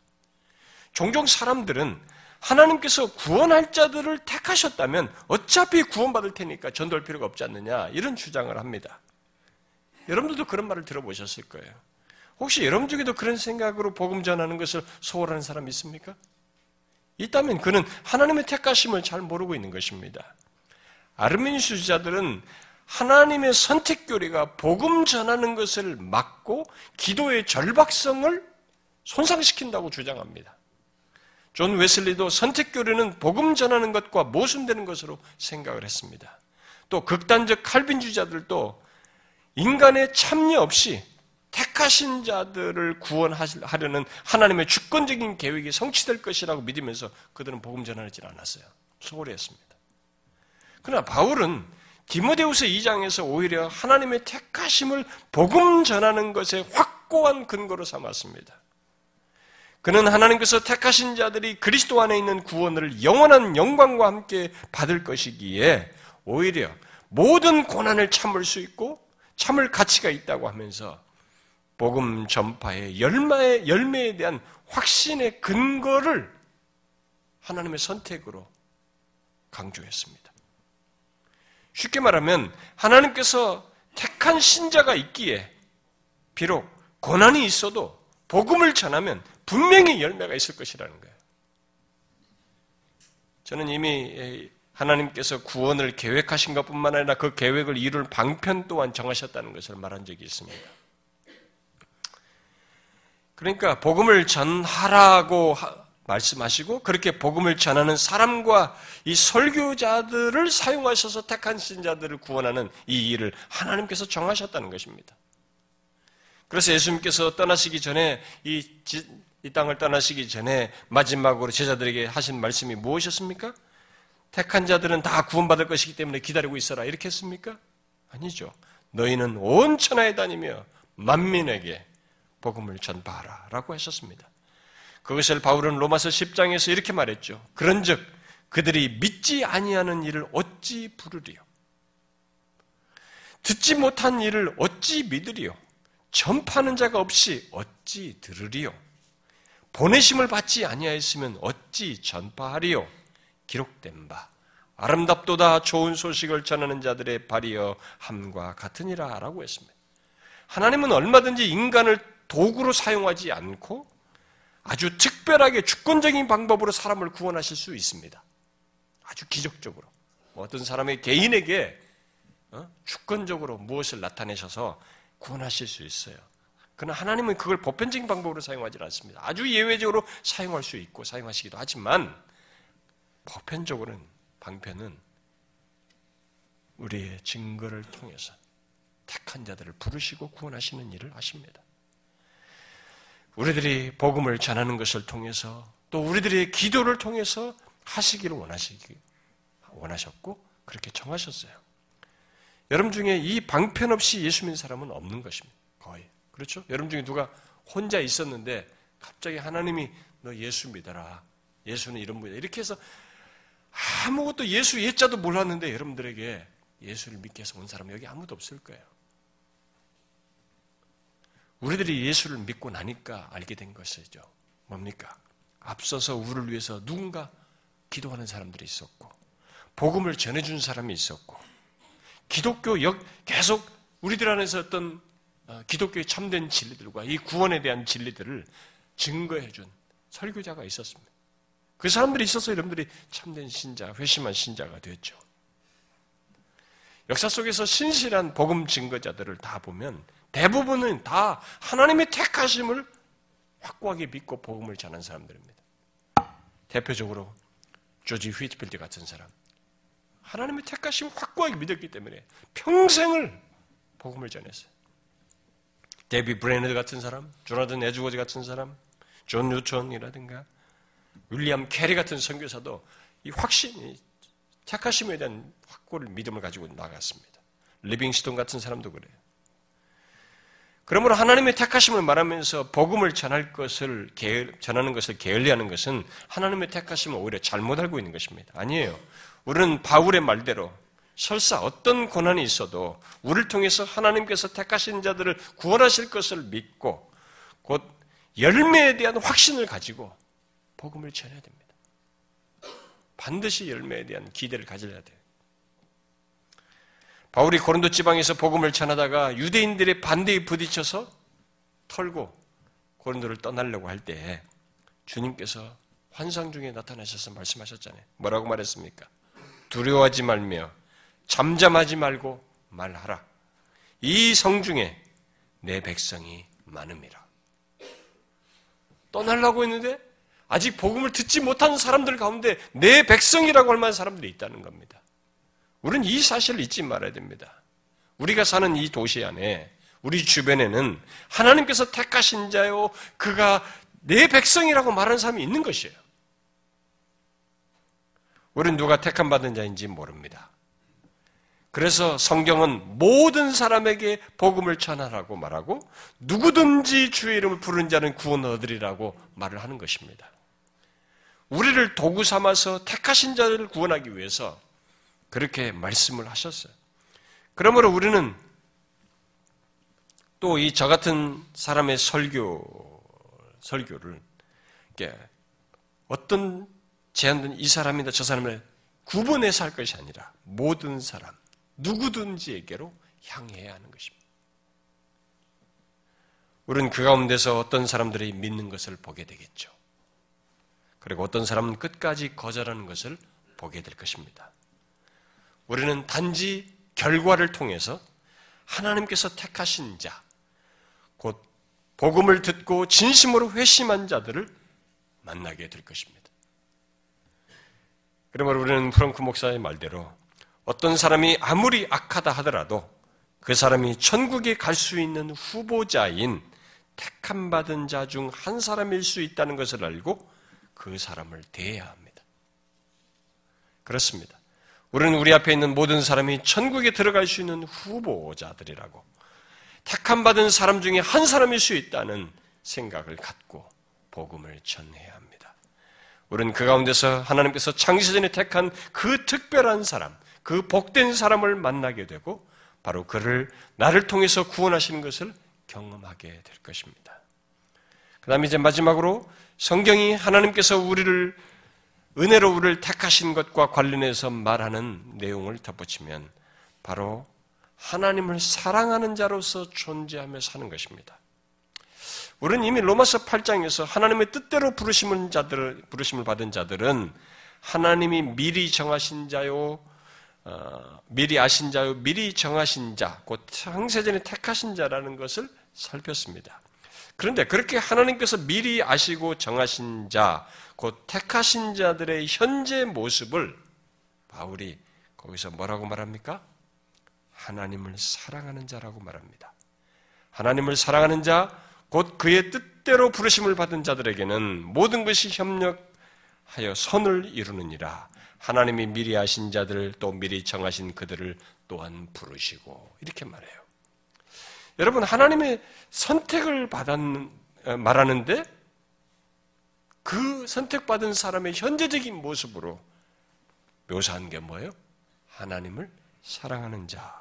종종 사람들은 하나님께서 구원할 자들을 택하셨다면 어차피 구원받을 테니까 전도할 필요가 없지 않느냐 이런 주장을 합니다. 여러분들도 그런 말을 들어보셨을 거예요. 혹시 여러분 중에도 그런 생각으로 복음 전하는 것을 소홀하는 사람 있습니까? 있다면 그는 하나님의 택하심을 잘 모르고 있는 것입니다. 아르미니우스주의자들은 하나님의 선택 교리가 복음 전하는 것을 막고 기도의 절박성을 손상시킨다고 주장합니다. 존 웨슬리도 선택 교리는 복음 전하는 것과 모순되는 것으로 생각을 했습니다. 또 극단적 칼빈주의자들도 인간의 참여 없이 택하신 자들을 구원하려는 하나님의 주권적인 계획이 성취될 것이라고 믿으면서 그들은 복음 전하지 않았어요. 소홀히 했습니다. 그러나 바울은 디모데후서 2장에서 오히려 하나님의 택하심을 복음 전하는 것에 확고한 근거로 삼았습니다. 그는 하나님께서 택하신 자들이 그리스도 안에 있는 구원을 영원한 영광과 함께 받을 것이기에 오히려 모든 고난을 참을 수 있고 참을 가치가 있다고 하면서 복음 전파의 열매의, 열매에 대한 확신의 근거를 하나님의 선택으로 강조했습니다. 쉽게 말하면 하나님께서 택한 신자가 있기에 비록 고난이 있어도 복음을 전하면 분명히 열매가 있을 것이라는 거예요. 저는 이미 하나님께서 구원을 계획하신 것뿐만 아니라 그 계획을 이룰 방편 또한 정하셨다는 것을 말한 적이 있습니다. 그러니까 복음을 전하라고 말씀하시고 그렇게 복음을 전하는 사람과 이 설교자들을 사용하셔서 택한 신자들을 구원하는 이 일을 하나님께서 정하셨다는 것입니다. 그래서 예수님께서 떠나시기 전에 이, 이 땅을 떠나시기 전에 마지막으로 제자들에게 하신 말씀이 무엇이었습니까? 택한 자들은 다 구원받을 것이기 때문에 기다리고 있어라. 이렇게 했습니까? 아니죠. 너희는 온 천하에 다니며 만민에게 복음을 전파하라. 라고 하셨습니다. 그것을 바울은 로마서 10장에서 이렇게 말했죠. 그런즉 그들이 믿지 아니하는 일을 어찌 부르리요? 듣지 못한 일을 어찌 믿으리요? 전파하는 자가 없이 어찌 들으리요? 보내심을 받지 아니하였으면 어찌 전파하리요? 기록된 바 아름답도다 좋은 소식을 전하는 자들의 발이여 함과 같으니라라고 했습니다. 하나님은 얼마든지 인간을 도구로 사용하지 않고 아주 특별하게 주권적인 방법으로 사람을 구원하실 수 있습니다. 아주 기적적으로 어떤 사람의 개인에게 어? 주권적으로 무엇을 나타내셔서 구원하실 수 있어요. 그러나 하나님은 그걸 보편적인 방법으로 사용하지 않습니다. 아주 예외적으로 사용할 수 있고 사용하시기도 하지만 보편적으로는 방편은 우리의 증거를 통해서 택한 자들을 부르시고 구원하시는 일을 하십니다. 우리들이 복음을 전하는 것을 통해서 또 우리들의 기도를 통해서 하시기를 원하시기 원하셨고 그렇게 정하셨어요. 여러분 중에 이 방편 없이 예수 믿는 사람은 없는 것입니다. 거의. 그렇죠? 여러분 중에 누가 혼자 있었는데 갑자기 하나님이 너 예수 믿어라. 예수는 이런 분이다. 이렇게 해서 아무것도 예수 예자도 몰랐는데 여러분들에게 예수를 믿게 해서 온 사람은 여기 아무도 없을 거예요. 우리들이 예수를 믿고 나니까 알게 된 것이죠. 뭡니까? 앞서서 우리를 위해서 누군가 기도하는 사람들이 있었고, 복음을 전해준 사람이 있었고, 기독교 역 계속 우리들 안에서 어떤 어, 기독교의 참된 진리들과 이 구원에 대한 진리들을 증거해준 설교자가 있었습니다. 그 사람들이 있어서 여러분들이 참된 신자, 회심한 신자가 됐죠. 역사 속에서 신실한 복음 증거자들을 다 보면 대부분은 다 하나님의 택하심을 확고하게 믿고 복음을 전한 사람들입니다. 대표적으로 조지 휘트필드 같은 사람. 하나님의 택하심을 확고하게 믿었기 때문에 평생을 복음을 전했어요. 데이비드 브레이너드 같은 사람, 조나단 에드워드 같은 사람, 존 뉴턴이라든가 윌리엄 캐리 같은 선교사도 이 확신, 택하심에 대한 확고한 믿음을 가지고 나갔습니다. 리빙스톤 같은 사람도 그래요. 그러므로 하나님의 택하심을 말하면서 복음을 전할 것을 전하는 것을 게을리하는 것은 하나님의 택하심을 오히려 잘못 알고 있는 것입니다. 아니에요. 우리는 바울의 말대로 설사 어떤 고난이 있어도 우리를 통해서 하나님께서 택하신 자들을 구원하실 것을 믿고 곧 열매에 대한 확신을 가지고 복음을 전해야 됩니다. 반드시 열매에 대한 기대를 가져야 돼요. 바울이 고린도 지방에서 복음을 전하다가 유대인들의 반대에 부딪혀서 털고 고린도를 떠나려고 할 때 주님께서 환상 중에 나타나셔서 말씀하셨잖아요. 뭐라고 말했습니까? 두려워하지 말며 잠잠하지 말고 말하라. 이 성 중에 내 백성이 많음이라. 떠나려고 했는데 아직 복음을 듣지 못한 사람들 가운데 내 백성이라고 할 만한 사람들이 있다는 겁니다. 우리는 이 사실을 잊지 말아야 됩니다. 우리가 사는 이 도시 안에 우리 주변에는 하나님께서 택하신 자요, 그가 내 백성이라고 말하는 사람이 있는 것이에요. 우리는 누가 택함 받은 자인지 모릅니다. 그래서 성경은 모든 사람에게 복음을 전하라고 말하고 누구든지 주의 이름을 부른 자는 구원 얻으리라고 말을 하는 것입니다. 우리를 도구 삼아서 택하신 자를 구원하기 위해서 그렇게 말씀을 하셨어요. 그러므로 우리는 또 이 저 같은 사람의 설교, 설교를 어떤 제한된 이 사람이나 저 사람을 구분해서 할 것이 아니라 모든 사람, 누구든지에게로 향해야 하는 것입니다. 우리는 그 가운데서 어떤 사람들이 믿는 것을 보게 되겠죠. 그리고 어떤 사람은 끝까지 거절하는 것을 보게 될 것입니다. 우리는 단지 결과를 통해서 하나님께서 택하신 자, 곧 복음을 듣고 진심으로 회심한 자들을 만나게 될 것입니다. 그러므로 우리는 프랑크 목사의 말대로 어떤 사람이 아무리 악하다 하더라도 그 사람이 천국에 갈 수 있는 후보자인 택함 받은 자 중 한 사람일 수 있다는 것을 알고 그 사람을 대해야 합니다. 그렇습니다. 우리는 우리 앞에 있는 모든 사람이 천국에 들어갈 수 있는 후보자들이라고 택함 받은 사람 중에 한 사람일 수 있다는 생각을 갖고 복음을 전해야 합니다. 우리는 그 가운데서 하나님께서 창세전에 택한 그 특별한 사람, 그 복된 사람을 만나게 되고 바로 그를 나를 통해서 구원하시는 것을 경험하게 될 것입니다. 그 다음에 이제 마지막으로 성경이 하나님께서 우리를 은혜로 우리를 택하신 것과 관련해서 말하는 내용을 덧붙이면 바로 하나님을 사랑하는 자로서 존재하며 사는 것입니다. 우리는 이미 로마서 8장에서 하나님의 뜻대로 부르심을 자들 부르심을 받은 자들은 하나님이 미리 정하신 자요, 어, 미리 아신 자요, 미리 정하신 자, 곧 창세전에 택하신 자라는 것을 살폈습니다. 그런데 그렇게 하나님께서 미리 아시고 정하신 자, 곧 택하신 자들의 현재 모습을 바울이 거기서 뭐라고 말합니까? 하나님을 사랑하는 자라고 말합니다. 하나님을 사랑하는 자, 곧 그의 뜻대로 부르심을 받은 자들에게는 모든 것이 협력하여 선을 이루느니라. 하나님이 미리 아신 자들 또 미리 정하신 그들을 또한 부르시고 이렇게 말해요. 여러분 하나님의 선택을 받았는 어, 말하는데 그 선택받은 사람의 현재적인 모습으로 묘사한 게 뭐예요? 하나님을 사랑하는 자.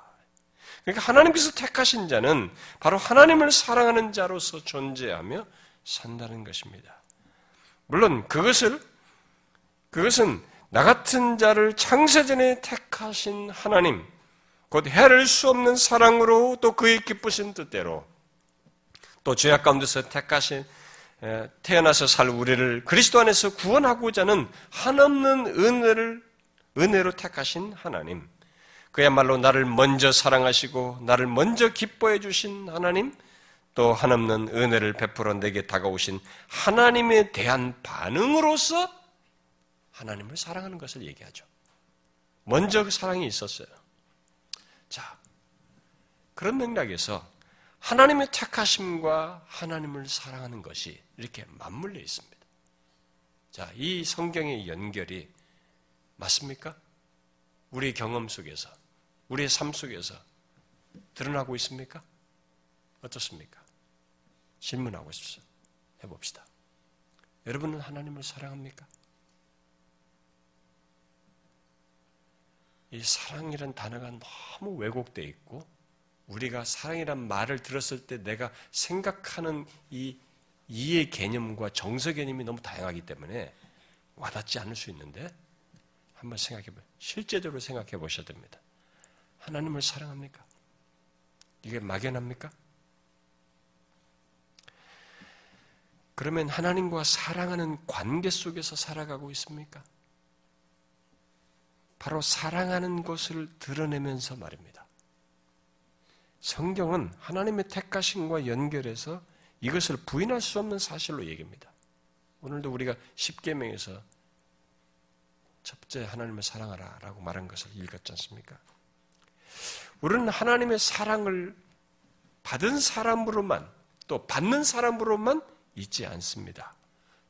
그러니까 하나님께서 택하신 자는 바로 하나님을 사랑하는 자로서 존재하며 산다는 것입니다. 물론 그것을 그것은 나 같은 자를 창세전에 택하신 하나님, 곧 헤아릴 수 없는 사랑으로 또 그의 기쁘신 뜻대로 또 죄악 가운데서 택하신 태어나서 살 우리를 그리스도 안에서 구원하고자 하는 한없는 은혜를 은혜로 택하신 하나님. 그야말로 나를 먼저 사랑하시고 나를 먼저 기뻐해 주신 하나님, 또 한없는 은혜를 베풀어 내게 다가오신 하나님에 대한 반응으로서 하나님을 사랑하는 것을 얘기하죠. 먼저 그 사랑이 있었어요. 자, 그런 맥락에서 하나님의 착하심과 하나님을 사랑하는 것이 이렇게 맞물려 있습니다. 자, 이 성경의 연결이 맞습니까? 우리 경험 속에서, 우리의 삶 속에서 드러나고 있습니까? 어떻습니까? 질문하고 싶습니다. 해봅시다. 여러분은 하나님을 사랑합니까? 이 사랑이란 단어가 너무 왜곡되어 있고 우리가 사랑이란 말을 들었을 때 내가 생각하는 이 이해 개념과 정서 개념이 너무 다양하기 때문에 와닿지 않을 수 있는데 한번 생각해 보 실제적으로 생각해 보셔야 됩니다. 하나님을 사랑합니까? 이게 막연합니까? 그러면 하나님과 사랑하는 관계 속에서 살아가고 있습니까? 바로 사랑하는 것을 드러내면서 말입니다. 성경은 하나님의 택하심과 연결해서 이것을 부인할 수 없는 사실로 얘기합니다. 오늘도 우리가 10계명에서 첫째 하나님을 사랑하라 라고 말한 것을 읽었지 않습니까? 우리는 하나님의 사랑을 받은 사람으로만 또 받는 사람으로만 있지 않습니다.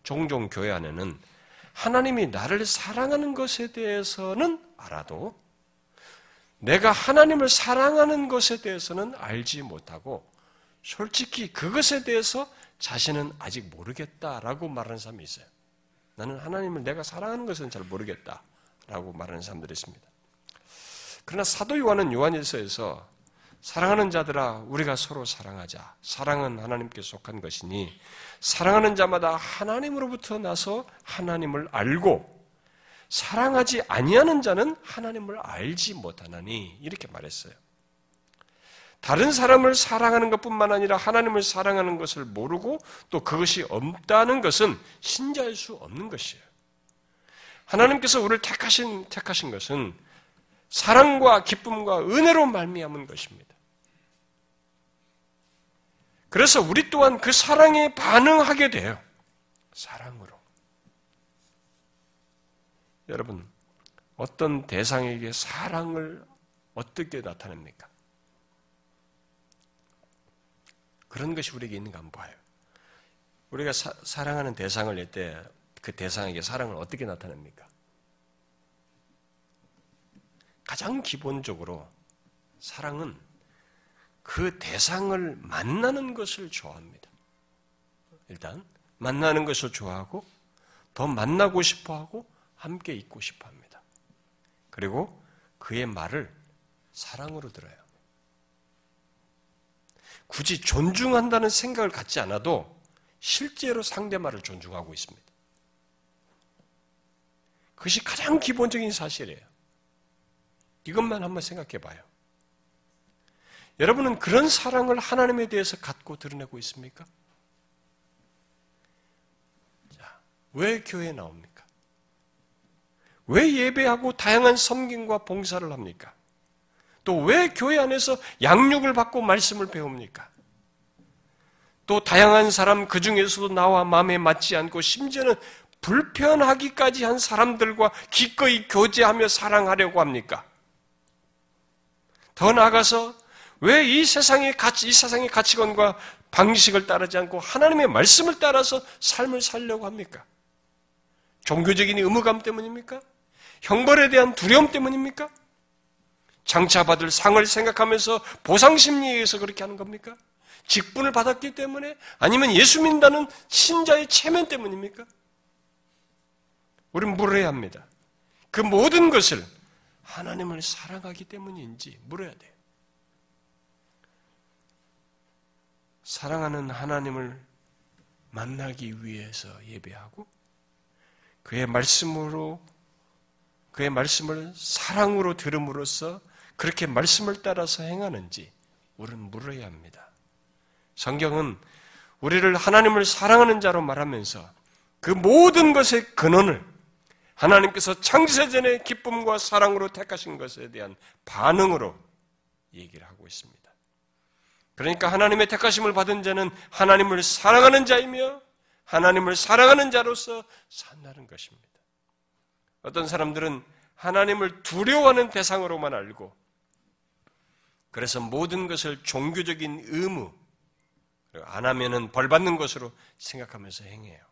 종종 교회 안에는 하나님이 나를 사랑하는 것에 대해서는 알아도 내가 하나님을 사랑하는 것에 대해서는 알지 못하고 솔직히 그것에 대해서 자신은 아직 모르겠다라고 말하는 사람이 있어요. 나는 하나님을 내가 사랑하는 것은 잘 모르겠다라고 말하는 사람들이 있습니다. 그러나 사도 요한은 요한일서에서 사랑하는 자들아 우리가 서로 사랑하자. 사랑은 하나님께 속한 것이니 사랑하는 자마다 하나님으로부터 나서 하나님을 알고 사랑하지 아니하는 자는 하나님을 알지 못하나니 이렇게 말했어요. 다른 사람을 사랑하는 것 뿐만 아니라 하나님을 사랑하는 것을 모르고 또 그것이 없다는 것은 신자일 수 없는 것이에요. 하나님께서 우리를 택하신 택하신 것은 사랑과 기쁨과 은혜로 말미암은 것입니다. 그래서 우리 또한 그 사랑에 반응하게 돼요. 사랑으로. 여러분, 어떤 대상에게 사랑을 어떻게 나타냅니까? 그런 것이 우리에게 있는가 한번 봐요. 우리가 사, 랑하는 대상을 낼 때 그 대상에게 사랑을 어떻게 나타냅니까? 가장 기본적으로 사랑은 그 대상을 만나는 것을 좋아합니다. 일단 만나는 것을 좋아하고 더 만나고 싶어 하고 함께 있고 싶어 합니다. 그리고 그의 말을 사랑으로 들어요. 굳이 존중한다는 생각을 갖지 않아도 실제로 상대 말을 존중하고 있습니다. 그것이 가장 기본적인 사실이에요. 이것만 한번 생각해 봐요. 여러분은 그런 사랑을 하나님에 대해서 갖고 드러내고 있습니까? 자, 왜 교회에 나옵니까? 왜 예배하고 다양한 섬김과 봉사를 합니까? 또 왜 교회 안에서 양육을 받고 말씀을 배웁니까? 또 다양한 사람 그 중에서도 나와 마음에 맞지 않고 심지어는 불편하기까지 한 사람들과 기꺼이 교제하며 사랑하려고 합니까? 더 나아가서 왜 이 세상의 가치, 이 세상의 가치관과 방식을 따르지 않고 하나님의 말씀을 따라서 삶을 살려고 합니까? 종교적인 의무감 때문입니까? 형벌에 대한 두려움 때문입니까? 장차 받을 상을 생각하면서 보상 심리에 의해서 그렇게 하는 겁니까? 직분을 받았기 때문에 아니면 예수 믿는다는 신자의 체면 때문입니까? 우리는 물어야 합니다. 그 모든 것을 하나님을 사랑하기 때문인지 물어야 돼요. 사랑하는 하나님을 만나기 위해서 예배하고 그의 말씀으로 그의 말씀을 사랑으로 들음으로써 그렇게 말씀을 따라서 행하는지 우리는 물어야 합니다. 성경은 우리를 하나님을 사랑하는 자로 말하면서 그 모든 것의 근원을 하나님께서 창세전의 기쁨과 사랑으로 택하신 것에 대한 반응으로 얘기를 하고 있습니다. 그러니까 하나님의 택하심을 받은 자는 하나님을 사랑하는 자이며 하나님을 사랑하는 자로서 산다는 것입니다. 어떤 사람들은 하나님을 두려워하는 대상으로만 알고 그래서 모든 것을 종교적인 의무, 안 하면은 벌 받는 것으로 생각하면서 행해요.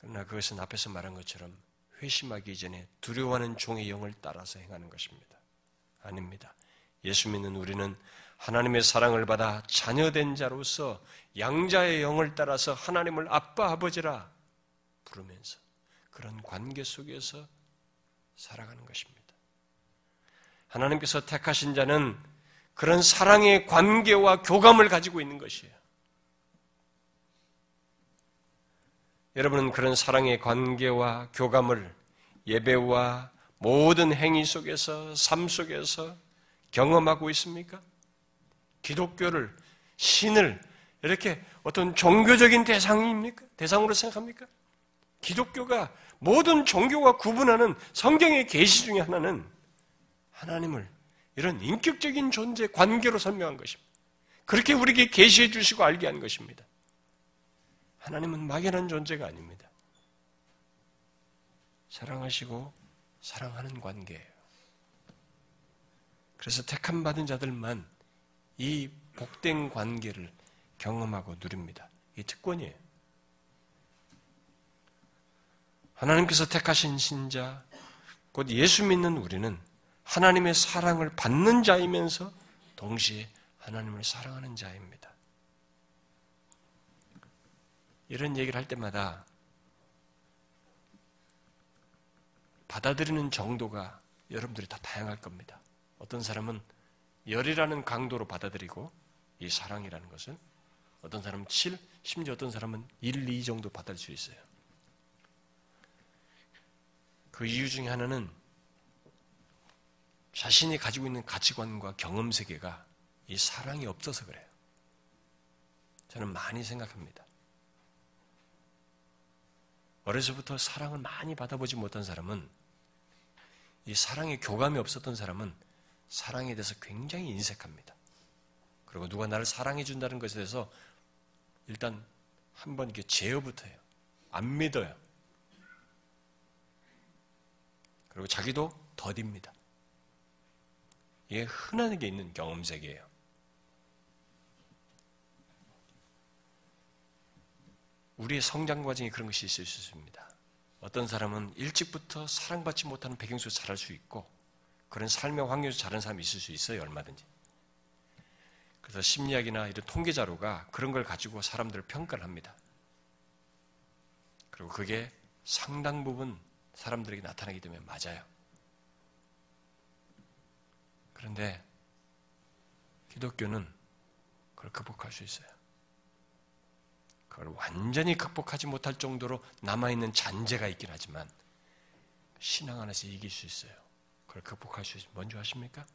그러나 그것은 앞에서 말한 것처럼 회심하기 전에 두려워하는 종의 영을 따라서 행하는 것입니다. 아닙니다. 예수 믿는 우리는 하나님의 사랑을 받아 자녀된 자로서 양자의 영을 따라서 하나님을 아빠 아버지라 부르면서 그런 관계 속에서 살아가는 것입니다. 하나님께서 택하신 자는 그런 사랑의 관계와 교감을 가지고 있는 것이에요. 여러분은 그런 사랑의 관계와 교감을 예배와 모든 행위 속에서, 삶 속에서 경험하고 있습니까? 기독교를, 신을 이렇게 어떤 종교적인 대상입니까? 대상으로 생각합니까? 기독교가 모든 종교와 구분하는 성경의 계시 중에 하나는 하나님을 이런 인격적인 존재 관계로 설명한 것입니다. 그렇게 우리에게 계시해 주시고 알게 한 것입니다. 하나님은 막연한 존재가 아닙니다. 사랑하시고 사랑하는 관계예요. 그래서 택함 받은 자들만 이 복된 관계를 경험하고 누립니다. 이 특권이에요. 하나님께서 택하신 신자, 곧 예수 믿는 우리는 하나님의 사랑을 받는 자이면서 동시에 하나님을 사랑하는 자입니다. 이런 얘기를 할 때마다 받아들이는 정도가 여러분들이 다 다양할 겁니다. 어떤 사람은 열이라는 강도로 받아들이고 이 사랑이라는 것은 어떤 사람은 7, 심지어 어떤 사람은 1, 2 정도 받아들일 수 있어요. 그 이유 중에 하나는 자신이 가지고 있는 가치관과 경험 세계가 이 사랑이 없어서 그래요. 저는 많이 생각합니다. 어려서부터 사랑을 많이 받아보지 못한 사람은 이 사랑의 교감이 없었던 사람은 사랑에 대해서 굉장히 인색합니다. 그리고 누가 나를 사랑해 준다는 것에 대해서 일단 한번 제어부터 해요. 안 믿어요. 그리고 자기도 더딥니다. 이게 흔하게 있는 경험 세계예요. 우리의 성장 과정에 그런 것이 있을 수 있습니다. 어떤 사람은 일찍부터 사랑받지 못하는 배경 속에서 자랄 수 있고 그런 삶의 환경에서 자란 사람이 있을 수 있어요, 얼마든지. 그래서 심리학이나 이런 통계 자료가 그런 걸 가지고 사람들을 평가를 합니다. 그리고 그게 상당 부분 사람들에게 나타나기 때문에 맞아요. 그런데 기독교는 그걸 극복할 수 있어요. 그걸 완전히 극복하지 못할 정도로 남아있는 잔재가 있긴 하지만 신앙 안에서 이길 수 있어요. 그걸 극복할 수 있으면 뭔지 아십니까?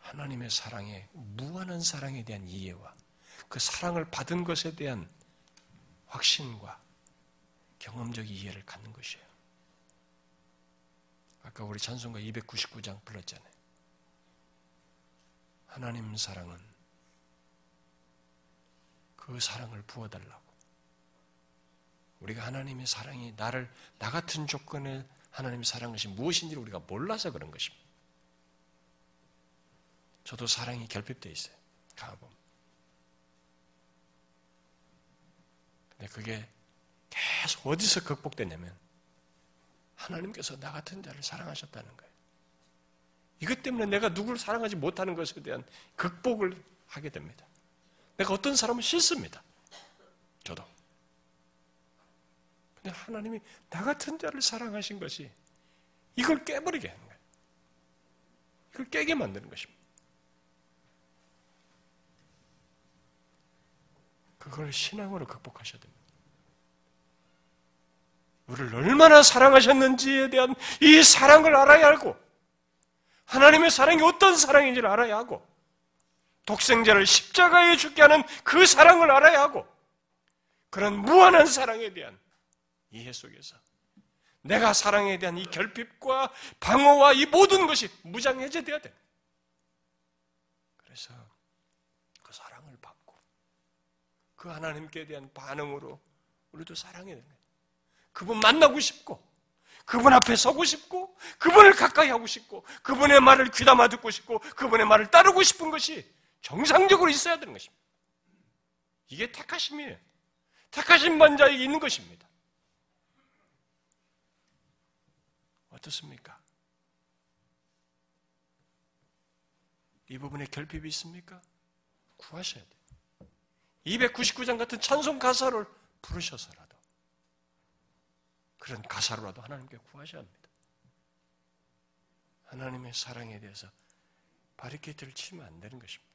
하나님의 사랑에 무한한 사랑에 대한 이해와 그 사랑을 받은 것에 대한 확신과 경험적 이해를 갖는 것이에요. 아까 우리 찬송가 299장 불렀잖아요. 하나님 사랑은 그 사랑을 부어달라고. 우리가 하나님의 사랑이 나를, 나 같은 조건에 하나님의 사랑것이 무엇인지를 우리가 몰라서 그런 것입니다. 저도 사랑이 결핍되어 있어요. 가보 근데 그게 계속 어디서 극복되냐면 하나님께서 나 같은 자를 사랑하셨다는 거예요. 이것 때문에 내가 누구를 사랑하지 못하는 것에 대한 극복을 하게 됩니다. 내가 어떤 사람은 싫습니다. 저도. 근데 하나님이 나 같은 자를 사랑하신 것이 이걸 깨버리게 하는 거예요. 이걸 깨게 만드는 것입니다. 그걸 신앙으로 극복하셔야 됩니다. 우리를 얼마나 사랑하셨는지에 대한 이 사랑을 알아야 알고 하나님의 사랑이 어떤 사랑인지를 알아야 하고 독생자를 십자가에 죽게 하는 그 사랑을 알아야 하고 그런 무한한 사랑에 대한 이해 속에서 내가 사랑에 대한 이 결핍과 방어와 이 모든 것이 무장해제되어야 돼. 그래서 그 사랑을 받고 그 하나님께 대한 반응으로 우리도 사랑해야 돼. 그분 만나고 싶고, 그분 앞에 서고 싶고, 그분을 가까이 하고 싶고, 그분의 말을 귀담아 듣고 싶고, 그분의 말을 따르고 싶은 것이 정상적으로 있어야 되는 것입니다. 이게 택하심이에요. 택하신 반자에게 있는 것입니다. 어떻습니까? 이 부분에 결핍이 있습니까? 구하셔야 돼요. 299장 같은 찬송 가사를 부르셔서라도 그런 가사로라도 하나님께 구하셔야 합니다. 하나님의 사랑에 대해서 바리케이트를 치면 안 되는 것입니다.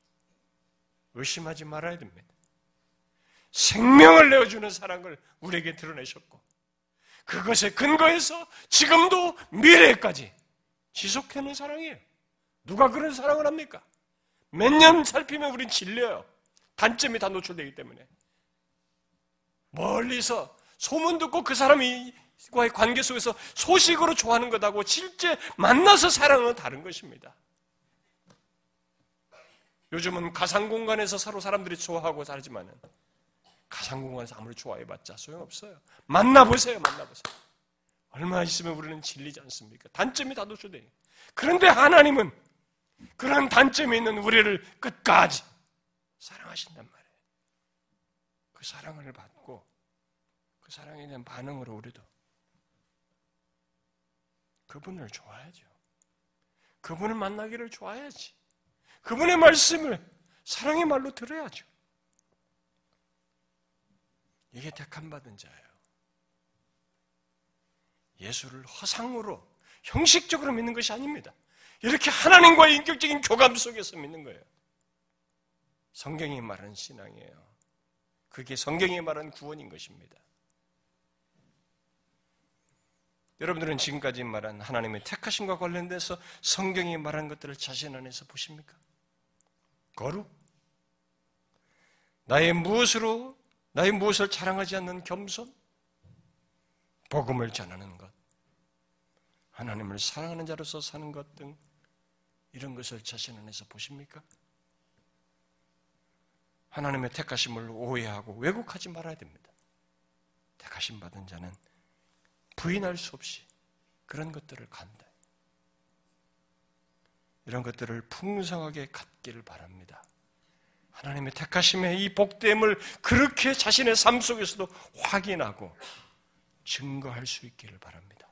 의심하지 말아야 됩니다. 생명을 내어주는 사랑을 우리에게 드러내셨고, 그것에 근거해서 지금도 미래까지 지속하는 사랑이에요. 누가 그런 사랑을 합니까? 몇 년 살피면 우린 질려요. 단점이 다 노출되기 때문에. 멀리서 소문 듣고 그 사람이 과의 관계 속에서 소식으로 좋아하는 것하고 실제 만나서 사랑은 다른 것입니다. 요즘은 가상 공간에서 서로 사람들이 좋아하고 살지만은 가상 공간에서 아무리 좋아해봤자 소용없어요. 만나보세요, 만나보세요. 얼마 있으면 우리는 질리지 않습니까? 단점이 다 노출돼요. 그런데 하나님은 그런 단점이 있는 우리를 끝까지 사랑하신단 말이에요. 그 사랑을 받고 그 사랑에 대한 반응으로 우리도 그분을 좋아야죠. 그분을 만나기를 좋아야지. 그분의 말씀을 사랑의 말로 들어야죠. 이게 택함 받은 자예요. 예수를 허상으로 형식적으로 믿는 것이 아닙니다. 이렇게 하나님과의 인격적인 교감 속에서 믿는 거예요. 성경이 말하는 신앙이에요. 그게 성경이 말하는 구원인 것입니다. 여러분들은 지금까지 말한 하나님의 택하심과 관련돼서 성경이 말한 것들을 자신 안에서 보십니까? 거룩? 나의 무엇으로, 나의 무엇을 자랑하지 않는 겸손? 복음을 전하는 것? 하나님을 사랑하는 자로서 사는 것 등 이런 것을 자신 안에서 보십니까? 하나님의 택하심을 오해하고 왜곡하지 말아야 됩니다. 택하심 받은 자는 부인할 수 없이 그런 것들을 간다. 이런 것들을 풍성하게 갖기를 바랍니다. 하나님의 택하심의 이 복됨을 그렇게 자신의 삶 속에서도 확인하고 증거할 수 있기를 바랍니다.